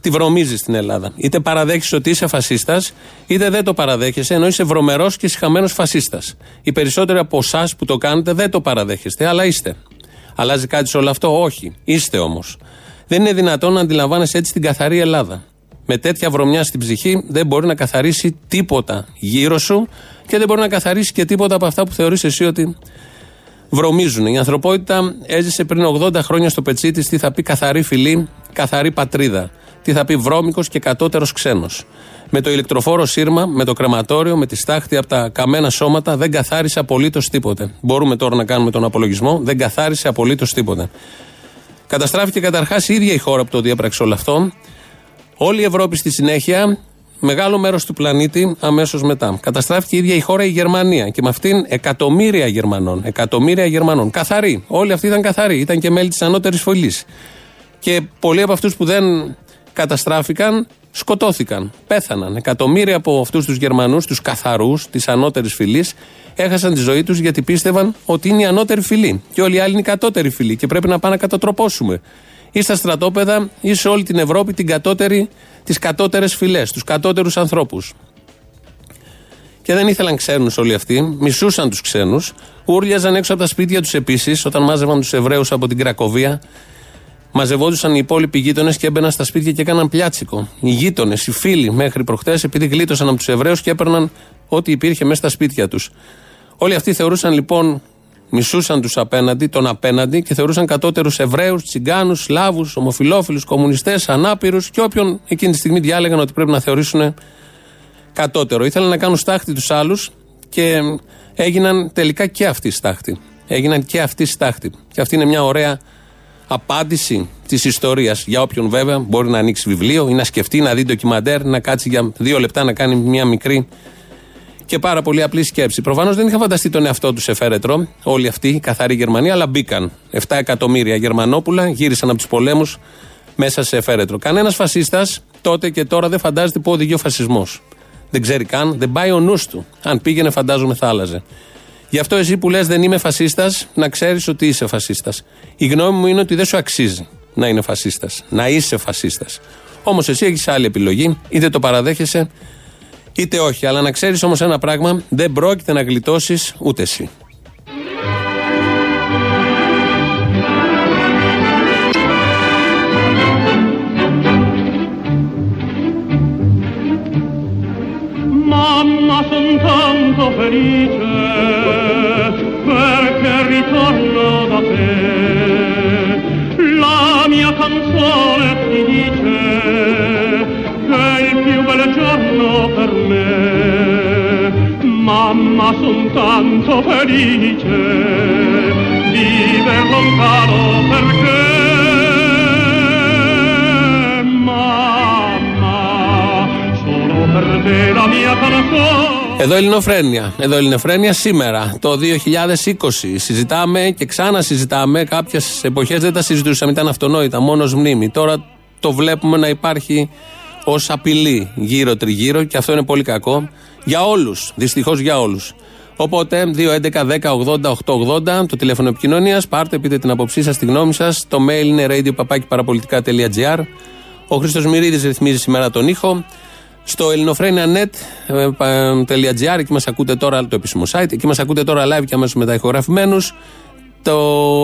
τη βρωμίζεις στην Ελλάδα. Είτε παραδέχεις ότι είσαι φασίστας, είτε δεν το παραδέχεσαι, ενώ είσαι βρωμερός και συχαμένο φασίστας. Οι περισσότεροι από εσάς που το κάνετε δεν το παραδέχεστε, αλλά είστε. Αλλάζει κάτι σε όλο αυτό, όχι. Είστε όμως. Δεν είναι δυνατόν να αντιλαμβάνεσαι έτσι την καθαρή Ελλάδα. Με τέτοια βρωμιά στην ψυχή δεν μπορεί να καθαρίσει τίποτα γύρω σου και δεν μπορεί να καθαρίσει και τίποτα από αυτά που θεωρείς εσύ ότι βρωμίζουν. Η ανθρωπότητα έζησε πριν 80 χρόνια στο πετσί της τι θα πει καθαρή φυλή, καθαρή πατρίδα. Τι θα πει βρώμικος και κατώτερος ξένος. Με το ηλεκτροφόρο σύρμα, με το κρεματόριο, με τη στάχτη από τα καμένα σώματα δεν καθάρισε απολύτως τίποτε. Μπορούμε τώρα να κάνουμε τον απολογισμό, δεν καθάρισε απολύτως τίποτε. Καταστράφηκε καταρχάς η ίδια η χώρα που το διέπραξε όλο αυτό. Όλη η Ευρώπη στη συνέχεια, μεγάλο μέρος του πλανήτη αμέσως μετά. Καταστράφηκε η ίδια η χώρα η Γερμανία και με αυτήν εκατομμύρια Γερμανών. Εκατομμύρια Γερμανών. Καθαροί. Όλοι αυτοί ήταν καθαροί. Ήταν και μέλη της ανώτερης φωλής. Και πολλοί από αυτούς που δεν καταστράφηκαν, σκοτώθηκαν, πέθαναν. Εκατομμύρια από αυτούς τους Γερμανούς, τους καθαρούς της ανώτερης φυλής, έχασαν τη ζωή τους γιατί πίστευαν ότι είναι η ανώτερη φυλή. Και όλοι οι άλλοι είναι η κατώτερη φυλή και πρέπει να πάμε να κατατροπώσουμε. Ή στα στρατόπεδα ή σε όλη την Ευρώπη την κατώτερη, τις κατώτερες φυλές, τους κατώτερους ανθρώπους. Και δεν ήθελαν ξένους όλοι αυτοί, μισούσαν τους ξένους, ούρλιαζαν έξω από τα σπίτια τους επίσης, όταν μάζευαν τους Εβραίους από την Κρακοβία Μαζευόντουσαν οι υπόλοιποι γείτονες και έμπαιναν στα σπίτια και έκαναν πλιάτσικο. Οι γείτονες, οι φίλοι μέχρι προχτές, επειδή γλίτωσαν από τους Εβραίους και έπαιρναν ό,τι υπήρχε μέσα στα σπίτια τους. Όλοι αυτοί θεωρούσαν λοιπόν, μισούσαν τους απέναντι, τον απέναντι και θεωρούσαν κατώτερους Εβραίους, Τσιγκάνους, Σλάβους, Ομοφυλόφιλους, Κομμουνιστές, Ανάπηρους και όποιον εκείνη τη στιγμή διάλεγαν ότι πρέπει να θεωρήσουν κατώτερο. Ήθελαν να κάνουν στάχτη τους άλλους και έγιναν τελικά και αυτοί στάχτη. Έγιναν και αυτοί στάχτη. Και αυτή είναι μια ωραία απάντηση της ιστορίας. Για όποιον βέβαια μπορεί να ανοίξει βιβλίο ή να σκεφτεί, να δει ντοκιμαντέρ, να κάτσει για δύο λεπτά να κάνει μια μικρή και πάρα πολύ απλή σκέψη. Προφανώς δεν είχα φανταστεί τον εαυτό τους σε φέρετρο, όλοι αυτοί, οι καθαροί Γερμανοί, αλλά μπήκαν. 7 εκατομμύρια Γερμανόπουλα γύρισαν από τους πολέμους μέσα σε φέρετρο. Κανένας φασίστας τότε και τώρα δεν φαντάζεται πού οδηγεί ο φασισμός. Δεν ξέρει καν, δεν πάει ο νους του. Αν πήγαινε, φαντάζομαι θα άλλαζε. Γι' αυτό εσύ που λες δεν είμαι φασίστας, να ξέρεις ότι είσαι φασίστας. Η γνώμη μου είναι ότι δεν σου αξίζει να είναι φασίστας. Να είσαι φασίστας. Όμως εσύ έχεις άλλη επιλογή, είτε το παραδέχεσαι, είτε όχι. Αλλά να ξέρεις όμως ένα πράγμα, δεν πρόκειται να γλιτώσεις ούτε εσύ. Mamma, son tanto felice perché ritorno da te. La mia canzone ti dice giorno per me. Mamma, son tanto felice viver lontano perché mamma solo per te la mia canzone Εδώ Ελληνοφρένια. Εδώ Ελληνοφρένια σήμερα, το 2020. Συζητάμε και ξανά συζητάμε. Κάποιες εποχές δεν τα συζητούσαμε, ήταν αυτονόητα, μόνος μνήμη. Τώρα το βλέπουμε να υπάρχει ως απειλή γύρω-τριγύρω και αυτό είναι πολύ κακό για όλους. Δυστυχώς για όλους. Οπότε 2.11.10.80.880 το τηλέφωνο επικοινωνίας. Πάρτε, πείτε την αποψή σας, τη γνώμη σας. Το mail είναι radio.parapolitica.gr. Ο Χρήστος Μυρίδης ρυθμίζει σήμερα τον ήχο. Στο ελληνοφρένια.net.gr εκεί μας ακούτε τώρα το επίσημο site, εκεί μας ακούτε τώρα live και αμέσως μετά ηχογραφημένους.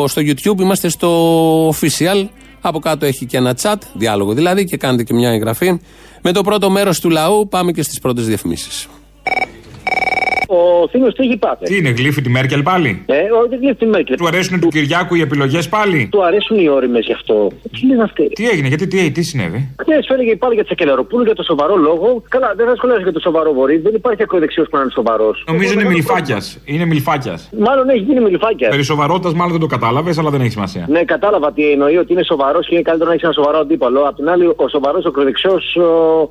Στο YouTube είμαστε στο official. Από κάτω έχει και ένα chat, διάλογο δηλαδή, και κάνετε και μια εγγραφή. Με το πρώτο μέρος του λαού πάμε και στις πρώτες διαφημίσεις. Ο Θήμιος τι έχει πάθει. Τι είναι, γλύφει τη Μέρκελ πάλι; Ε, όχι, δεν γλύφει τη Μέρκελ. Του αρέσουν του Κυριάκου οι επιλογές πάλι; Του αρέσουν οι όριμες γι' αυτό. Τι λένε αυτοί. Τι έγινε, γιατί τι, τι συνέβη; Χθες φαίνεται πάλι για Τσακελαροπούλου για το σοβαρό λόγο. Καλά, δεν θα σχολιάσω για το σοβαρό βορρή. Δεν υπάρχει ακροδεξιός που να είναι σοβαρός. Νομίζω είναι μιλφάκιας. Είναι μιλφάκιας. Μάλλον έχει γίνει μιλφάκιας. Περί σοβαρότητας μάλλον δεν το κατάλαβες, αλλά δεν έχει σημασία. Ναι, κατάλαβα τι εννοεί ότι είναι σοβαρός και είναι καλύτερο να έχει ένα σοβαρό αντίπαλο. Απ' την άλλη, ο σοβαρός ακροδεξιός.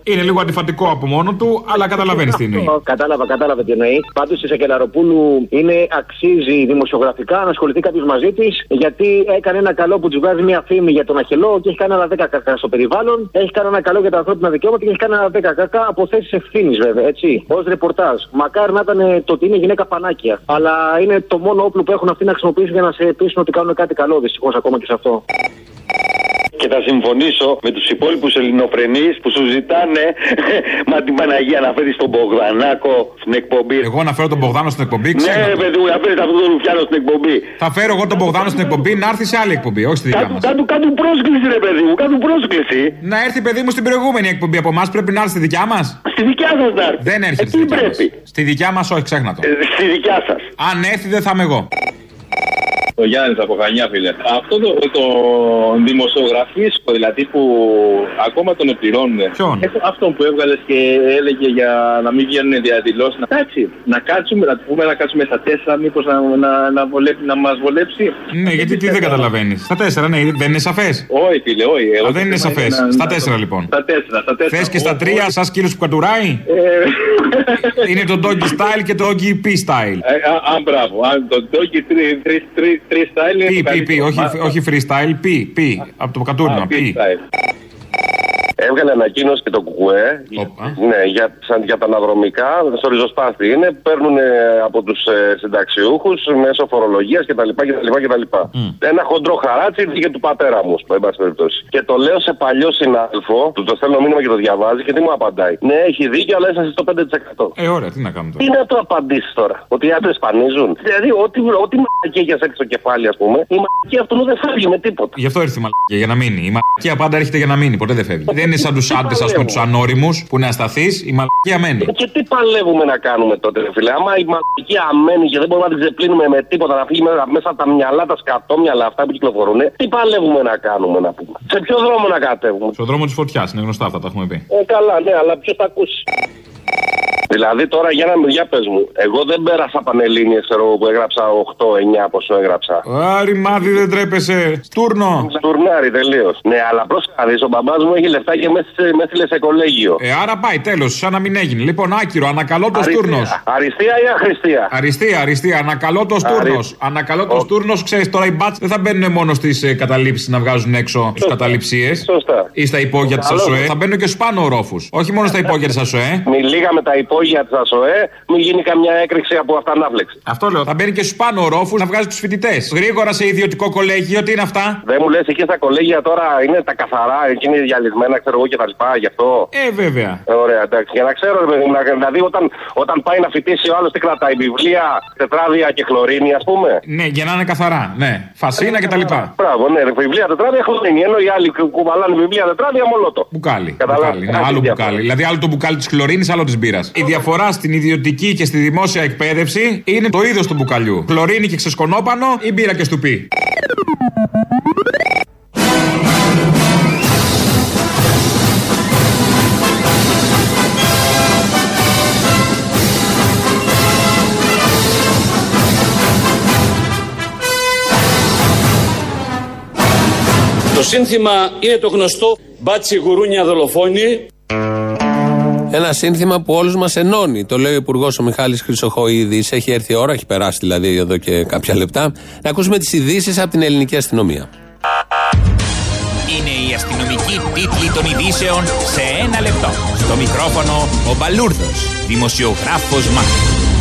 Είναι λίγο αντιφατικό από μόνο του, αλλά καταλαβαίνεις τι εννοεί. Κατάλαβα, κατάλαβα τι εννοεί. Πάντως η Σακελαροπούλου είναι αξίζει δημοσιογραφικά να ασχοληθεί κάποιος μαζί της, γιατί έκανε ένα καλό που της βγάζει μια φήμη για τον Αχελό και έχει κάνει ένα 10 κακά στο περιβάλλον. Έχει κάνει ένα καλό για τα ανθρώπινα δικαιώματα και έχει κάνει ένα 10 κακά από θέσεις ευθύνης βέβαια, έτσι. Ω ρεπορτάζ. Μακάρι να ήταν το ότι είναι γυναίκα πανάκια. Αλλά είναι το μόνο όπλο που έχουν αυτοί να χρησιμοποιήσουν για να σε πείσουν ότι κάνουν κάτι καλό, δυστυχώς ακόμα και σε αυτό. Και θα συμφωνήσω με τους υπόλοιπους ελληνοφρενείς που σου ζητάνε μα την Παναγία να φέρει τον Μπογδανάκο στην εκπομπή. Εγώ να φέρω τον Μπογδάνο στην εκπομπή, Ναι, ξέρω. ρε παιδί μου, να φέρεις αυτόν τον Ρουφιάνο στην εκπομπή. Θα φέρω εγώ τον Μπογδάνο στην εκπομπή να έρθει σε άλλη εκπομπή, όχι στη δικιά μας. Κάτω, κάτω πρόσκληση, ρε παιδί μου, κάτω πρόσκληση. Να έρθει παιδί μου στην προηγούμενη εκπομπή από εμάς, πρέπει να έρθει στη δικιά μας. Στη δικιά σας να έρθει. Δεν έρθει στη δικιά μας. Στη δικιά μας, όχι, ξέχνα το. Ε, Στη δικιά σας. Αν έρθει, δεν θα είμαι εγώ. Ο Γιάννης από Χανιά, φίλε. Αυτό το, το δημοσιογραφίσκο, δηλαδή που ακόμα τον επληρώνουν. Ποιον; ε, Αυτόν που έβγαλες και έλεγε για να μην βγαίνουν διαδηλώσεις. Να κάτσουμε, να πούμε να κάτσουμε στα τέσσερα, μήπως να, να, να, βολέψει, να μας βολέψει. Ναι, γιατί ε, τι δεν καταλαβαίνεις. Στα τέσσερα, ναι, δεν είναι σαφές. Όχι, φίλε, όχι. δεν είναι σαφές. Στα τέσσερα, λοιπόν. Στα τέσσερα, στα τέσσερα. Θες και στα τρία, σα κύριο που κατουράει. Είναι το doggy style και το doggy p style. Ε, Αν μπράβο, το doggy 3 Π, Π, Π, όχι, freestyle, Π, Π, Από το κατούρνα, πι. Έβγαλε ανακοίνωση και το κουκουέ ναι, για, σαν, για τα αναδρομικά, στο ριζοσπάστη είναι, παίρνουν ε, από τους ε, συνταξιούχους μέσω φορολογίας κτλ. κτλ, κτλ. Ένα χοντρό χαράτσι και του πατέρα μου, εν πάση περιπτώσει. Και το λέω σε παλιό συνάδελφο, του το στέλνω μήνυμα και το διαβάζει και τι μου απαντάει. Ναι, έχει δίκιο, αλλά είσαι στο 5%. Ε, ωραία, τι να κάνουμε Τι τώρα. να το απαντήσεις τώρα, Ότι οι άντρες σπανίζουν. Δηλαδή, ό,τι, ό,τι μαλακία για σεξ στο κεφάλι, ας πούμε, η μαλακία αυτού δεν φεύγει με τίποτα. Γι' αυτό ήρθε η μαλακία, για να μείνει. Η μαλακία πάντα έρχεται για να μείνει, ποτέ δεν φεύγει. Δεν είναι σαν τους άντρες, α πούμε, τους ανώριμους που είναι ασταθεί, η μαλακία μένει. Και τι παλεύουμε να κάνουμε τότε, ρε φίλε. Άμα η μαλακία αμένει και δεν μπορούμε να την ξεπλύνουμε με τίποτα, να φύγει μέσα- μέσα από τα μυαλά, τα σκατόμυαλα αυτά που κυκλοφορούν, τι παλεύουμε να κάνουμε να πούμε. Σε ποιο δρόμο να κατέβουμε; Στο δρόμο της φωτιάς, είναι γνωστά αυτά, τα έχουμε πει. Ε, καλά, ναι, αλλά ποιος θα ακούσει. Δηλαδή τώρα για να για πες μου, εγώ δεν πέρασα πανελλήνιες ξέρω εγώ, που έγραψα 8-9 πόσο έγραψα. Άρη, μάδι, δεν τρέπεσαι. Στούρνο. Τουρνάρι τελείως. Ναι, αλλά πρόσεχα δεις, ο μπαμπάς μου έχει λεφτά και με έστειλε- με έστειλε σε κολέγιο. Ε, άρα πάει, τέλος, σαν να μην έγινε. Λοιπόν, άκυρο, ανακαλώ το Αριστεία. στούρνος. Αριστεία ή αχρηστία. Αριστεία, αριστεία, ανακαλώ το στούρνος. Ανακαλώ το στούρνος, ξέρεις τώρα οι μπάτς δεν θα μπαίνουν μόνο στις ε, καταλήψεις να βγάζουν έξω του καταληψίε. Σωστά. Ή στα υπόγεια της Καλό, ΑΣΟΕ. ε. Θα μπαίνουν και στου πάνω ορόφου. Όχι μόνο στα υπόγεια της ΑΣΟΕ. Μη λίγα με τα υπόγεια τη ΑΣΟΕ, μην γίνει καμιά έκρηξη από αυτανάφλεξη. Αυτό λέω. Θα μπαίνει και στους πάνω ορόφου να βγάζει τους φοιτητές. Γρήγορα σε ιδιωτικό κολέγιο, τι είναι αυτά; Δεν μου λες εκεί στα κολέγια τώρα είναι τα καθαρά, εκεί είναι διαλυσμένα, ξέρω εγώ και τα λοιπά, γι' αυτό. Ε, βέβαια. Ωραία, εντάξει. Για να ξέρω, ρε παιδί μου, να- δηλαδή όταν, όταν πάει να φοιτήσει ο άλλος τι κρατάει, βιβλία, τετράδια και χλωρίνη, ας πούμε. Ναι, για να είναι καθαρά. Ναι. Φασίνα κτλ. Μπράβο, ναι, ρε, βιβλία, τετράδια, χλωρίνη. Ενώ οι άλλοι κου- κουβαλάνε βιβλία, τετράδια, μολότο. Μπουκάλι. Καταλάβεις. μπουκάλι. Ναι, Έχει άλλο διαφορά. μπουκάλι. Δηλαδή, άλλο το μπουκάλι της χλωρίνης, άλλο της μπύρας. Η διαφορά στην ιδιωτική και στη δημόσια εκπαίδευση είναι το είδος του μπουκαλιού. Χλωρίνη και ξεσκονόπανο ή μπύρα και στουπί. Το σύνθημα είναι το γνωστό μπάτσι γουρούνια δολοφόνη. Ένα σύνθημα που όλους μας ενώνει. Το λέει ο Υπουργός ο Μιχάλης Χρυσοχοίδης. Έχει έρθει η ώρα, έχει περάσει δηλαδή εδώ και κάποια λεπτά. Να ακούσουμε τις ειδήσεις από την ελληνική αστυνομία. Είναι η αστυνομική τίτλη των ειδήσεων σε ένα λεπτό. Στο μικρόφωνο ο Μπαλούρδος, δημοσιογράφος Μάρκος.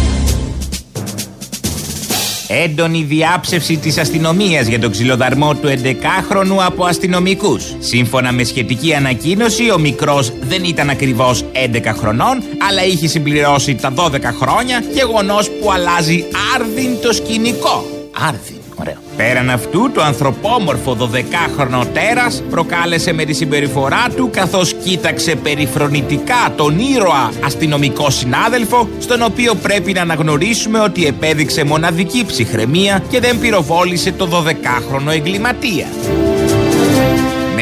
Έντονη διάψευση της αστυνομίας για τον ξυλοδαρμό του 11χρονου από αστυνομικούς. Σύμφωνα με σχετική ανακοίνωση, ο μικρός δεν ήταν ακριβώς 11 χρονών, αλλά είχε συμπληρώσει τα 12 χρόνια, γεγονός που αλλάζει άρδιν το σκηνικό. Άρδιν. Ωραίο. Πέραν αυτού, το ανθρωπόμορφο 12χρονο τέρας προκάλεσε με τη συμπεριφορά του καθώς κοίταξε περιφρονητικά τον ήρωα αστυνομικό συνάδελφο, στον οποίο πρέπει να αναγνωρίσουμε ότι επέδειξε μοναδική ψυχραιμία και δεν πυροβόλησε το 12χρονο εγκληματία.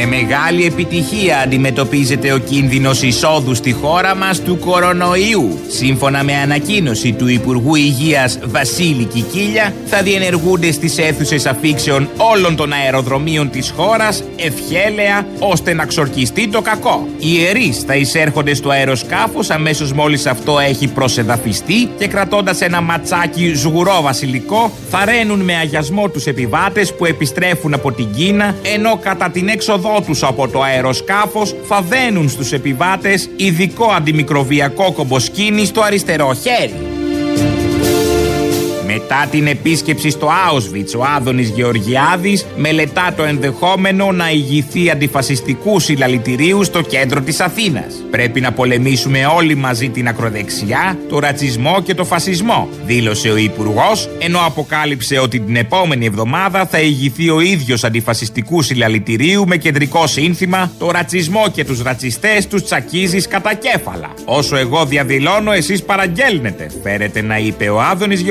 Με μεγάλη επιτυχία αντιμετωπίζεται ο κίνδυνος εισόδου στη χώρα μας του κορονοϊού. Σύμφωνα με ανακοίνωση του Υπουργού Υγείας Βασίλη Κικίλια, θα διενεργούνται στις αίθουσες αφήξεων όλων των αεροδρομίων της χώρας ευχέλαια ώστε να ξορκιστεί το κακό. Οι ιερείς θα εισέρχονται στο αεροσκάφος αμέσως μόλις αυτό έχει προσεδαφιστεί και κρατώντας ένα ματσάκι ζουγουρό βασιλικό θα ρένουν με αγιασμό τους επιβάτες που επιστρέφουν από την Κίνα ενώ κατά την έξοδό τους από το αεροσκάφος θα δένουν στους επιβάτες ειδικό αντιμικροβιακό κομποσκίνη στο αριστερό χέρι. Μετά την επίσκεψη στο Auschwitz, ο Άδωνης Γεωργιάδης μελετά το ενδεχόμενο να ηγηθεί αντιφασιστικού συλλαλητηρίου στο κέντρο της Αθήνας. Πρέπει να πολεμήσουμε όλοι μαζί την ακροδεξιά, το ρατσισμό και το φασισμό, δήλωσε ο Υπουργός, ενώ αποκάλυψε ότι την επόμενη εβδομάδα θα ηγηθεί ο ίδιος αντιφασιστικού συλλαλητηρίου με κεντρικό σύνθημα «Το ρατσισμό και τους ρατσιστές τους τσακίζεις κατά κέφαλα». Όσο εγώ διαδηλώνω, εσείς παραγγέλνετε, φέρεται να είπε ο Άδωνης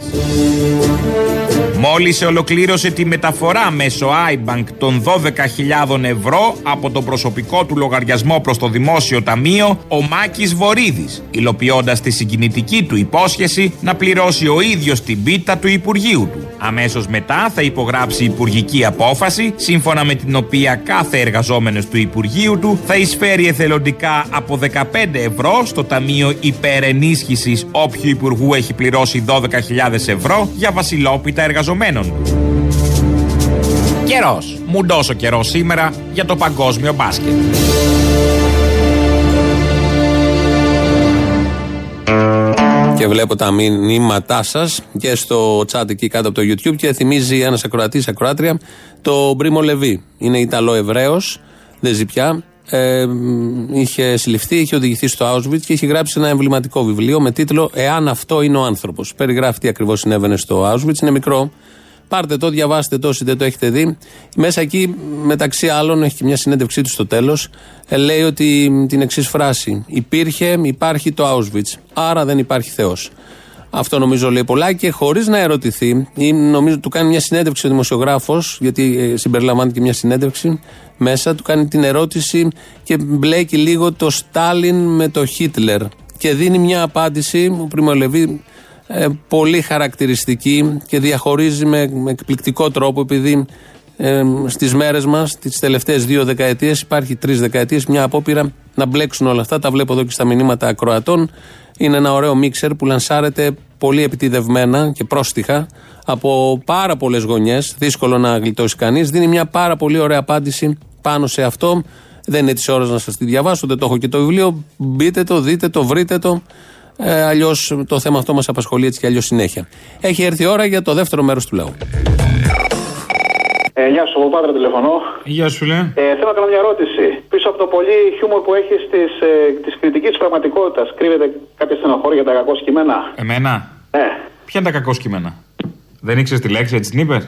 Γεωργιάδης. Μόλις ολοκλήρωσε τη μεταφορά μέσω iBank των 12.000 ευρώ από το προσωπικό του λογαριασμό προς το δημόσιο ταμείο ο Μάκης Βορύδης, υλοποιώντας τη συγκινητική του υπόσχεση να πληρώσει ο ίδιος την πίτα του Υπουργείου του. Αμέσως μετά θα υπογράψει υπουργική απόφαση, σύμφωνα με την οποία κάθε εργαζόμενος του Υπουργείου του θα εισφέρει εθελοντικά από 15 ευρώ στο Ταμείο Υπερενίσχυσης όποιου Υπουργού έχει πληρώσει 12.000 ευρώ για βασιλόπιτα εργαζομένων. Καιρός. Μουντός ο καιρός σήμερα για το παγκόσμιο μπάσκετ. Και βλέπω τα μηνύματά σας και στο chat εκεί κάτω από το YouTube και θυμίζει ένας ακροατής, ακροάτρια, το Μπρίμο Λεβί. Είναι Ιταλό-Εβραίο, δεν ζει πια. Ε, είχε συλληφθεί, είχε οδηγηθεί στο Auschwitz και είχε γράψει ένα εμβληματικό βιβλίο με τίτλο Εάν αυτό είναι ο άνθρωπος. Περιγράφει τι ακριβώς συνέβαινε στο Auschwitz. Είναι μικρό. Πάρτε το, διαβάστε το όσοι δεν το έχετε δει. Μέσα εκεί, μεταξύ άλλων, έχει και μια συνέντευξή του στο τέλος. Ε, λέει ότι την εξής φράση. Υπήρχε, υπάρχει το Auschwitz. Άρα δεν υπάρχει Θεός. Αυτό νομίζω λέει πολλά και χωρίς να ερωτηθεί, ή νομίζω του κάνει μια συνέντευξη ο δημοσιογράφος, γιατί ε, συμπεριλαμβάνει και μια συνέντευξη μέσα, του κάνει την ερώτηση και μπλέκει λίγο το Στάλιν με το Χίτλερ. Και δίνει μια απάντηση, ο Πριμολεβή, ε, πολύ χαρακτηριστική και διαχωρίζει με, με εκπληκτικό τρόπο, επειδή ε, στις μέρες μας, τις τελευταίες δύο δεκαετίες, υπάρχει τρεις δεκαετίες, μια απόπειρα να μπλέξουν όλα αυτά. Τα βλέπω εδώ και στα μηνύματα ακροατών. Είναι ένα ωραίο μίξερ που λανσάρεται πολύ επιτιδευμένα και πρόστιχα από πάρα πολλές γωνιές. Δύσκολο να γλιτώσει κανείς. Δίνει μια πάρα πολύ ωραία απάντηση πάνω σε αυτό. Δεν είναι της ώρας να σας τη διαβάσω, δεν το έχω και το βιβλίο. Μπείτε το, δείτε το, βρείτε το. Ε, αλλιώς το θέμα αυτό μας απασχολεί έτσι και αλλιώς συνέχεια. Έχει έρθει η ώρα για το δεύτερο μέρος του λαού. Ε, γεια σου, εγώ Πάτρα τηλεφωνώ. Γεια σου, λέει. Ε, θέλω να κάνω μια ερώτηση. Πίσω από το πολύ χιούμορ που έχεις ε, της κριτικής της πραγματικότητας, κρύβεται κάποια στενοχώρια για τα κακό κείμενα. Εμένα; Ε. Ποια είναι τα κακό κείμενα. Δεν ήξερες τη λέξη, έτσι την είπες;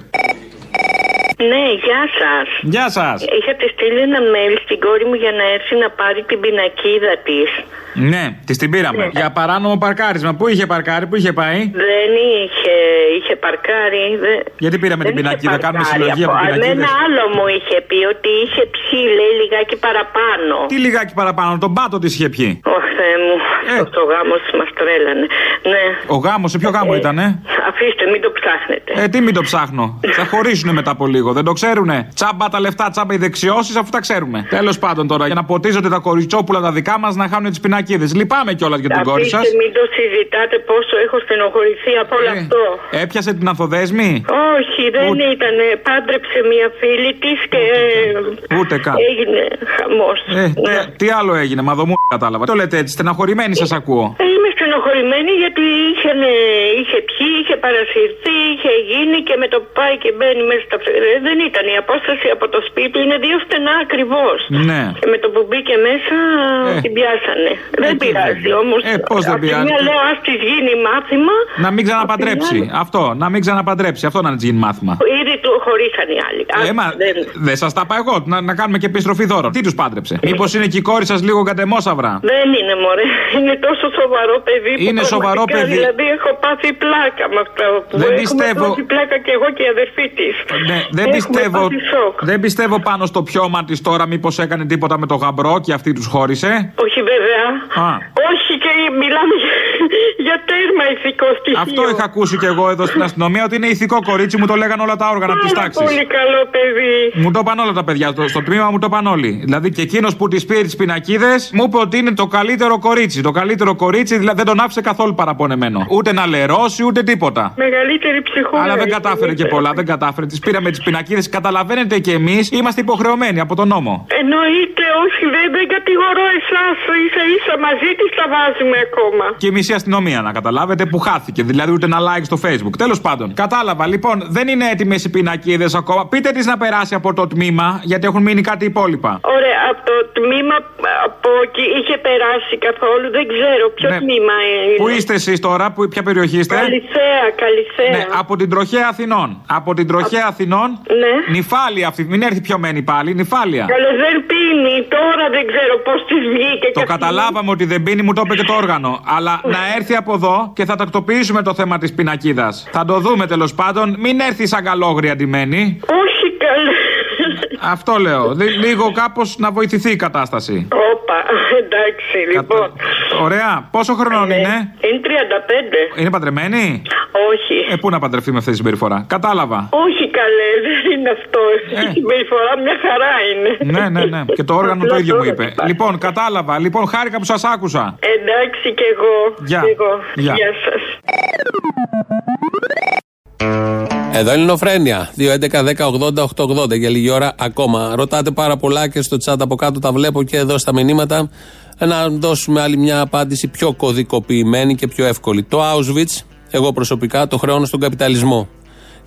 Ναι, γεια σας. Γεια σας. Είχα τη στείλει ένα mail στην κόρη μου για να έρθει να πάρει την πινακίδα της. Ναι, τη την πήραμε. Για παράνομο παρκάρισμα. Πού είχε παρκάρει, πού είχε πάει; Δεν είχε, είχε παρκάρει. Δε... Γιατί πήραμε την πινακίδα, κάνουμε συλλογή από πινακίδες. Ένα άλλο μου είχε πει ότι είχε πιει, λέει, λιγάκι παραπάνω. Τι λιγάκι παραπάνω, τον πάτο της είχε πιει; Ωχ, Θεέ μου. Ε. Το γάμος μας τρέλανε. Ναι. Ο γάμος, σε ποιο γάμο ήτανε; Αφήστε, μην το ψάχνετε. Ε, τι μην το ψάχνω; Θα χωρίσουν μετά από λίγο, δεν το ξέρουνε; Τσάμπα τα λεφτά, τσάμπα οι δεξιώσεις, αφού τα ξέρουμε. Τέλος πάντων τώρα, για να ποτίζονται τα κοριτσόπουλα τα δικά μας να χάνουν τις πινακίδε. Λυπάμαι κιόλας για την κόρη σας. Αφήστε, μην το συζητάτε πόσο έχω στενοχωρηθεί από όλο Ε. αυτό. Έπιασε την ανθοδέσμη; Όχι, δεν ήταν. Πάντρεψε μια φίλη της και Ούτε καν. έγινε χαμός. Ε, τι, τι άλλο έγινε, μα μου κατάλαβα. Το λέτε έτσι, στεναχωρημένη σας ακούω. Ε, Είμαι στενοχωρημένη γιατί είχε, είχε πιει, είχε παρασυρθεί, είχε γίνει και με το που πάει και μπαίνει μέσα στα ψ- ε, Δεν ήταν η απόσταση από το σπίτι του, είναι δύο στενά ακριβώς. Ναι. Και με το που μπήκε μέσα την πιάσανε. Δεν πειράζει όμως. Ε, πώς δεν πειράζει. Μια λέω, ας τη γίνει μάθημα. Να μην ξαναπαντρέψει. Αυτό, να μην ξαναπαντρέψει. Αυτό να τη γίνει μάθημα. Ήδη του χωρίσαν οι άλλοι. Ε, μα, δεν σας τα είπα εγώ. Να, να κάνουμε και επιστροφή δώρων. Τι τους πάντρεψε. Μήπως είναι και η κόρη σας λίγο κατεμόσαυρα; Δεν είναι μωρέ. Είναι τόσο σοβαρό παιδί. που Είναι σοβαρό πραγματικά, παιδί. Δηλαδή έχω πάθει πλάκα με αυτό που Δεν έχουμε πιστεύω- πάθει πλάκα και εγώ και η αδερφή της. Ναι, δεν πιστεύω, δεν πιστεύω πάνω στο πιώμα της τώρα μήπως έκανε τίποτα με το γαμπρό και αυτή τους χώρισε. Όχι βέβαια. Α. Όχι και μιλάμε για, για τέρμα ηθικό στοιχείο. Αυτό είχα ακούσει κι εγώ εδώ στην αστυνομία ότι είναι ηθικό κορίτσι, μου το λέγανε όλα τα όργανα τη τάξη. Πολύ καλό παιδί. Μου το είπαν όλα τα παιδιά. Στο, στο τμήμα μου το είπαν όλοι. Δηλαδή και εκείνος που τη πήρε τις πινακίδες μου είπε ότι είναι το καλύτερο κορίτσι. Το καλύτερο κορίτσι δηλαδή δεν τον άφησε καθόλου παραπονεμένο. Ούτε να λερώσει ούτε τίποτα. Μεγαλύτερη ψυχολογία. Αλλά δεν κατάφερε και πολλά, δεν κατάφερε. Τις πήραμε τις πινακίδες. Καταλαβαίνετε και εμείς είμαστε υποχρεωμένοι από τον νόμο. Εννοείται, όχι, δεν, δεν κατηγορώ εσά. σα ίσα μαζί της τα βάζουμε ακόμα. Και η μισή αστυνομία να καταλάβετε που χάθηκε. Δηλαδή ούτε ένα like στο facebook. Τέλος πάντων. Κατάλαβα. Λοιπόν, δεν είναι έτοιμε οι πινακίδες ακόμα. Πείτε τη να περάσει από το τμήμα γιατί έχουν μείνει κάτι υπόλοιπα. Ωραία, από το τμήμα από εκεί είχε περάσει καθόλου, δεν ξέρω ποιο Ναι. τμήμα είναι. Πού είστε εσείς τώρα, που, ποια περιοχή είστε; Καλυθέα, Καλυθέα. Ναι, από την τροχέα Αθηνών. Από την τροχέα Αθηνών. Ναι. Νυφάλια αυτή. Μην έρθει πιωμένη πάλι. Νυφάλια. Καλέ δεν πίνει, τώρα δεν ξέρω πώς τη βγήκε. Το και αυτή. καταλάβαμε ότι δεν πίνει, μου το είπε και το όργανο. Αλλά να έρθει από εδώ και θα τακτοποιήσουμε το θέμα της πινακίδας. Θα το δούμε τέλος πάντων. Μην έρθει σαν καλόγρια ντυμένη. Όχι καλέ. Αυτό λέω. Δι- λίγο κάπως να βοηθηθεί η κατάσταση. Όπα, εντάξει, λοιπόν. Ωραία. Πόσο χρονών είναι; Είναι 35. Είναι παντρεμένη; Όχι. Ε, πού να παντρευτεί με αυτή τη συμπεριφορά; Κατάλαβα. Όχι καλέ, δεν είναι αυτό. Η συμπεριφορά μια χαρά είναι. ναι, ναι, ναι. Και το όργανο το ίδιο μου είπε. Λοιπόν, κατάλαβα. Λοιπόν, χάρηκα που σας άκουσα. Εντάξει και εγώ. Γεια. Και εγώ. Γεια. Γεια σας. Εδώ είναι η Ελληνοφρένεια. 2.11.10.80.880 για λίγη ώρα ακόμα. Ρωτάτε πάρα πολλά και στο chat από κάτω τα βλέπω και εδώ στα μηνύματα. Να δώσουμε άλλη μια απάντηση πιο κωδικοποιημένη και πιο εύκολη. Το Auschwitz, εγώ προσωπικά, το χρεώνω στον καπιταλισμό.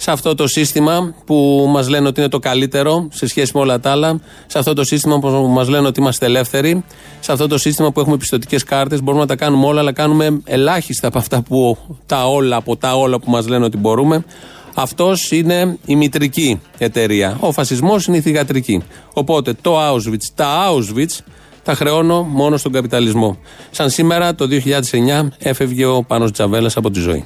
Σε αυτό το σύστημα που μας λένε ότι είναι το καλύτερο σε σχέση με όλα τα άλλα, σε αυτό το σύστημα που μας λένε ότι είμαστε ελεύθεροι, σε αυτό το σύστημα που έχουμε πιστοτικές κάρτες, μπορούμε να τα κάνουμε όλα, αλλά κάνουμε ελάχιστα από αυτά που τα όλα, από τα όλα που μας λένε ότι μπορούμε. Αυτός είναι η μητρική εταιρεία. Ο φασισμός είναι η θηγατρική. Οπότε το Auschwitz, τα Auschwitz τα χρεώνω μόνο στον καπιταλισμό. Σαν σήμερα το 2009 έφευγε ο Πάνος Τζαβέλας από τη ζωή.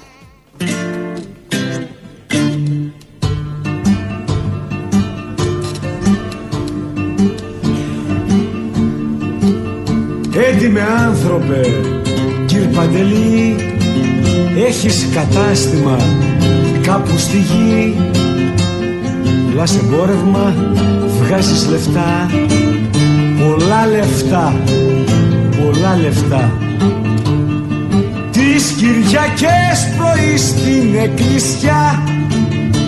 Έντιμε άνθρωπε, κύρ Παντελή, έχεις κατάστημα κάπου στη γη. Πουλάς εμπόρευμα, βγάζεις λεφτά, πολλά λεφτά, πολλά λεφτά. Τις Κυριακές πρωί στην εκκλησιά,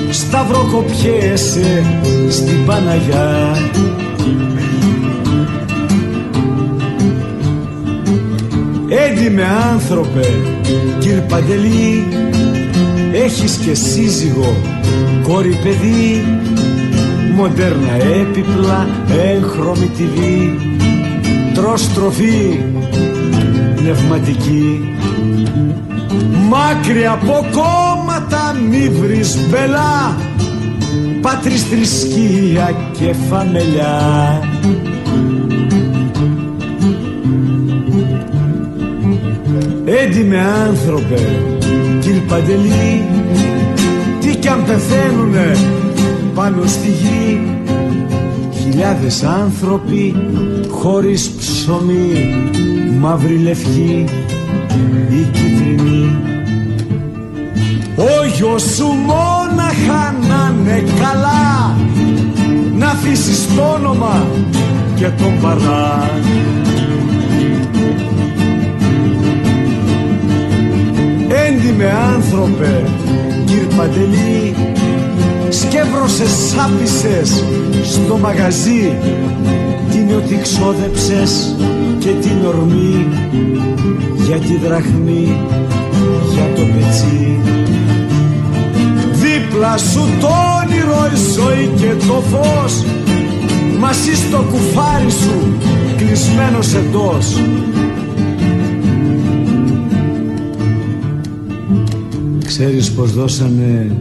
σταυροκοπιέσαι στην Παναγιά. Έντιμε άνθρωπε, κύρ Παντελή, έχεις και σύζυγο, κόρη παιδί, μοντέρνα έπιπλα, έγχρωμη TV, τρως τροφή, πνευματική. Μάκρυ από κόμματα μη βρεις μπελά, πάτρις θρησκεία και φαμελιά. Έντιμε άνθρωπε, κύρ Παντελή, τι κι αν πεθαίνουνε πάνω στη γη. Χιλιάδες άνθρωποι χωρίς ψωμί, μαύρη λευκή ή κίτρινη. Ο γιος σου μόναχα να είναι καλά, να αφήσεις το όνομα και τον παρά Έντιμε άνθρωπε, κύρ Παντελή, σκεύρωσες σάπισες στο μαγαζί. Την ότι ξόδεψες και την ορμή για τη δραχμή, για το πετσί. δίπλα σου το όνειρο η ζωή και το φως. Μαζί στο κουφάρι σου κλεισμένος εντός Ξέρεις πως δώσανε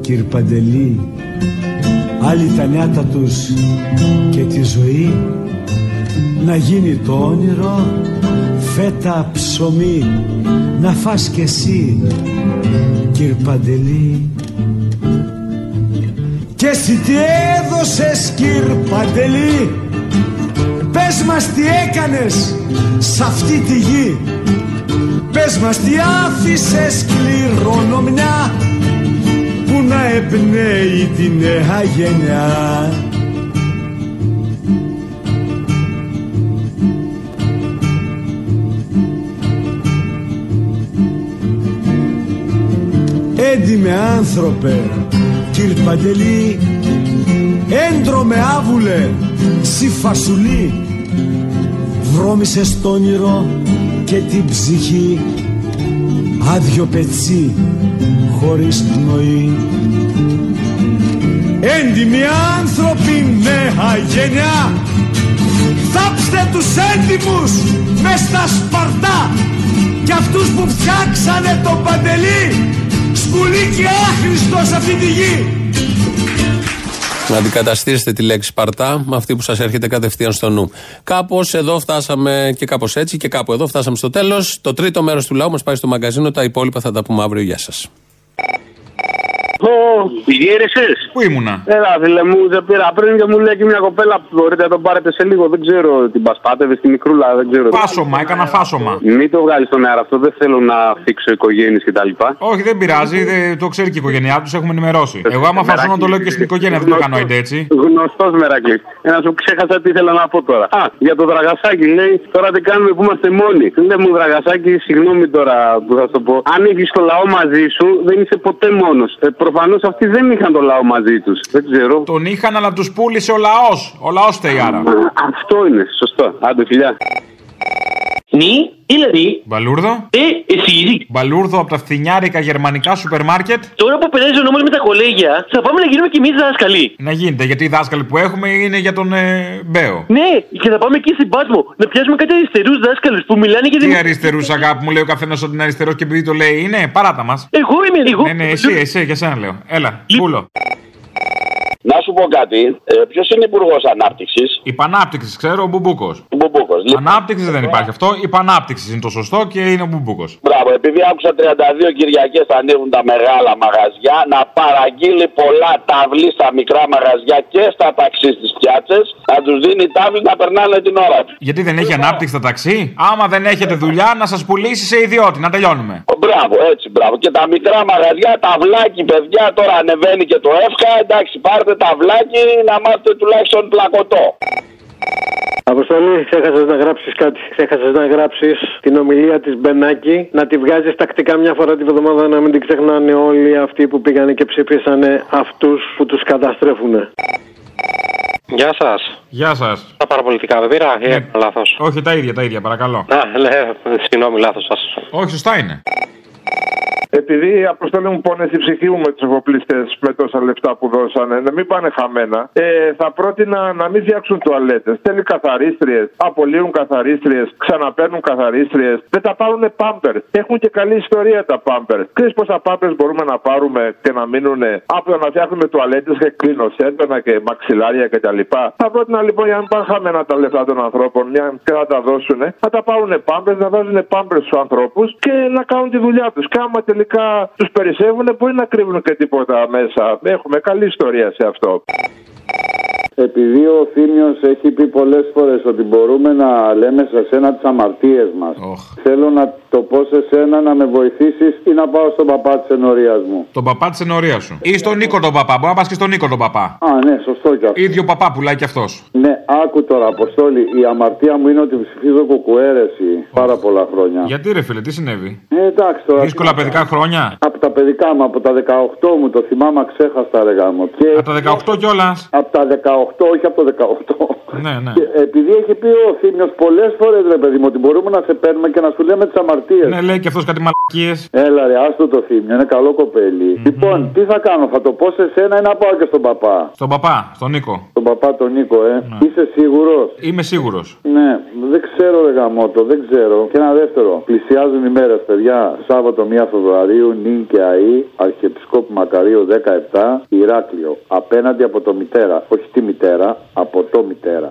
κύρ Παντελή; Άλλοι τα νιάτα τους και τη ζωή; Να γίνει το όνειρο φέτα ψωμί. Να φας κι εσύ κύρ Παντελή. Και εσύ τι έδωσες κύρ Παντελή; Πες μας τι έκανες σ' αυτή τη γη Πες μας τι άφησες κληρονομιά που να εμπνέει τη νέα γενιά. Έντιμε άνθρωπε κύρ Παντελή έντρομε άβουλε σι φασουλή βρώμησες το όνειρο και την ψυχή. Άδειο πετσί χωρίς πνοή. Έντιμοι άνθρωποι νέα γενιά. Θάψτε τους έντιμους μες στα Σπαρτά. Και αυτούς που φτιάξανε το παντελή σκουλί και άχρηστος σε αυτή τη γη Να αντικαταστήσετε τη λέξη Σπαρτά με αυτή που σας έρχεται κατευθείαν στο νου. Κάπως εδώ φτάσαμε και κάπως έτσι και κάπου εδώ φτάσαμε στο τέλος. Το τρίτο μέρος του λαού μας πάει στο μαγκαζίνο. Τα υπόλοιπα θα τα πούμε αύριο. Γεια σας. Γύρισες; Πού ήμουνα; Έλα, φίλε μου, δεν πήρα πριν και μου λέει και μια κοπέλα που μπορείτε να τον πάρετε σε λίγο. Δεν ξέρω, την πασπάτευε στη μικρούλα, δεν ξέρω. Φάσομα, έκανα φάσομα. Μην το βγάλεις στον αέρα αυτό, δεν θέλω να θίξω οικογένειες κτλ. Όχι, δεν πειράζει, δεν, το ξέρει και η οικογένειά τους, έχουμε ενημερώσει. Εγώ, άμα φασώνω, το λέω και στην οικογένεια, δεν το κάνω είτε έτσι. Γνωστός Μερακλής. Ένα σου ξέχασα τι ήθελα να πω τώρα. Α, για το δραγασάκι λέει, τώρα τι κάνουμε που είμαστε μόνοι. Λέει μου δραγασάκι, συγγνώμη τώρα που θα σου το πω. Αν έχεις το λαό μαζί σου, δεν είσαι ποτέ μόνος. Ε, Προφανώς αυτοί δεν είχαν το λαό μαζί τους. Δεν ξέρω. Τον είχαν, αλλά τους πούλησε ο λαός. Ο λαός φταίει άρα. Αυτό είναι, σωστό. Άντε, φιλιά. Ναι, δηλαδή; Μπαλούρδο. Ε, εσύ. Μπαλούρδο από τα φθινιάρικα γερμανικά σούπερ μάρκετ. Τώρα που περάζει ο νόμος με τα κολέγια, θα πάμε να γίνουμε κι εμείς δάσκαλοι. Να γίνεται, γιατί οι δάσκαλοι που έχουμε είναι για τον ε, Μπέο. Ναι, και θα πάμε εκεί στην Πάτμο να πιάσουμε κάτι αριστερούς δάσκαλους που μιλάνε για Τι δημο- αριστερούς, αγάπη μου, λέει ο καθένας ότι είναι αριστερός και επειδή το λέει είναι, παράτα μας. Εγώ είμαι λίγο. Ναι, ναι, εσύ, εσύ, για σένα λέω. Έλα, πούλο. Να σου πω κάτι. Ε, Ποιος είναι υπουργός ανάπτυξης; Υπανάπτυξη, ξέρω, ο Μπουμπούκος. Μπουμπούκος. Ανάπτυξης δεν υπάρχει αυτό. Υπανάπτυξη είναι το σωστό και είναι ο Μπουμπούκος. Μπράβο, επειδή άκουσα 32 Κυριακές θα ανοίγουν τα μεγάλα μαγαζιά, να παραγγείλει πολλά τάβλη στα μικρά μαγαζιά και στα ταξί στις πιάτσες, να τους δίνει τάβλη να περνάνε την ώρα τους. Γιατί δεν έχει ανάπτυξη τα ταξί; Άμα δεν έχετε δουλειά, να σας πουλήσει σε ιδιώτη. Να τελειώνουμε. Μπράβο, έτσι, μπράβο. Και τα μικρά μαγαζιά, ταυλάκι, παιδιά, τώρα ανεβαίνει και το εύκα. Εντάξει, πάρτε ταυλάκι να μάθετε τουλάχιστον πλακωτό. Αποστολή, ξέχασε να γράψεις κάτι. Ξέχασε να γράψεις την ομιλία της Μπενάκη, να τη βγάζεις τακτικά μια φορά τη βδομάδα, να μην την ξεχνάνε όλοι αυτοί που πήγανε και ψηφίσανε αυτούς που τους καταστρέφουν. Γεια σας. Γεια σας. Τα παραπολιτικά δεν πήρα, ή έκανα λάθος; Όχι, τα ίδια, τα ίδια, παρακαλώ. Α, ναι, συγγνώμη, λάθος σας. Όχι, σωστά είναι. Επειδή αποστολή μου πόνε η ψυχή μου με τους εφοπλιστές με τόσα λεφτά που δώσανε, να μην πάνε χαμένα, ε, θα πρότεινα να μην φτιάξουν τουαλέτες. Θέλει καθαρίστριες, απολύουν καθαρίστριες, ξαναπαίρνουν καθαρίστριες, δεν τα πάρουν πάμπερ. Έχουν και καλή ιστορία τα πάμπερ. Ξέρεις πόσα πάμπερ μπορούμε να πάρουμε και να μείνουν από το να φτιάχνουμε τουαλέτες και κλίνοσέντονα και μαξιλάρια κτλ. Θα πρότεινα λοιπόν για να μην πάνε χαμένα τα λεφτά των ανθρώπων, μια και να τα δώσουν, να τα πάρουν πάμπερ, να βάζουν πάμπερ στους ανθρώπους και να κάνουν τη δουλειά τους. Και άμα τελικά τους περισσεύουν, μπορεί να κρύβουν και τίποτα μέσα. Έχουμε καλή ιστορία σε αυτό. Επειδή ο Θήμιος έχει πει πολλές φορές ότι μπορούμε να λέμε σε σένα τις αμαρτίες μας Θέλω να το πω σε σένα να με βοηθήσεις ή να πάω στον παπά της ενορίας μου Τον παπά της ενορίας σου. Ή στον Νίκο τον παπά. Μπορεί να πας και στον Νίκο τον παπά. Α, ναι, σωστό κι αυτό. ίδιο παπά πουλάει κι αυτός. Ναι, άκου τώρα, Αποστόλη. Η αμαρτία μου είναι ότι ψηφίζω κουκουέρεση πάρα πολλά χρόνια. Γιατί ρε φίλε, τι συνέβη; Ε, εντάξει τώρα. Δύσκολα παιδικά χρόνια. Από τα παιδικά μου, από τα 18 μου, το θυμάμαι ξέχαστα ρε γάμο. Και... Από τα 18 κιόλας. Από τα 18, όχι από το 18. Ναι, ναι. Και επειδή έχει πει ο Θήμιος πολλές φορές, ρε παιδί μου, ότι μπορούμε να σε παίρνουμε και να σου λέμε τις αμαρτίε. Ναι, λέει και αυτός κάτι μαλακίες. Έλα, ρε, άστο το Θήμιο, είναι καλό κοπέλι. Λοιπόν, τι θα κάνω, θα το πω σε σένα ή να πάω και στον παπά; Στον παπά, στον Νίκο. Στον παπά τον Νίκο, ε. Είσαι σίγουρος; Είμαι σίγουρος. Ναι, δεν ξέρω, ρε γαμότο, δεν ξέρω. Και ένα δεύτερο. Πλησιάζουν οι μέρες, παιδιά. Σάββατο 1 Φεβρουαρίου, νυν και αή, Αρχιεπισκόπου Μακαρίου 17, Ηράκλειο. Απέναντι από το μητέρα. Όχι τη μητέρα, από το μητέρα.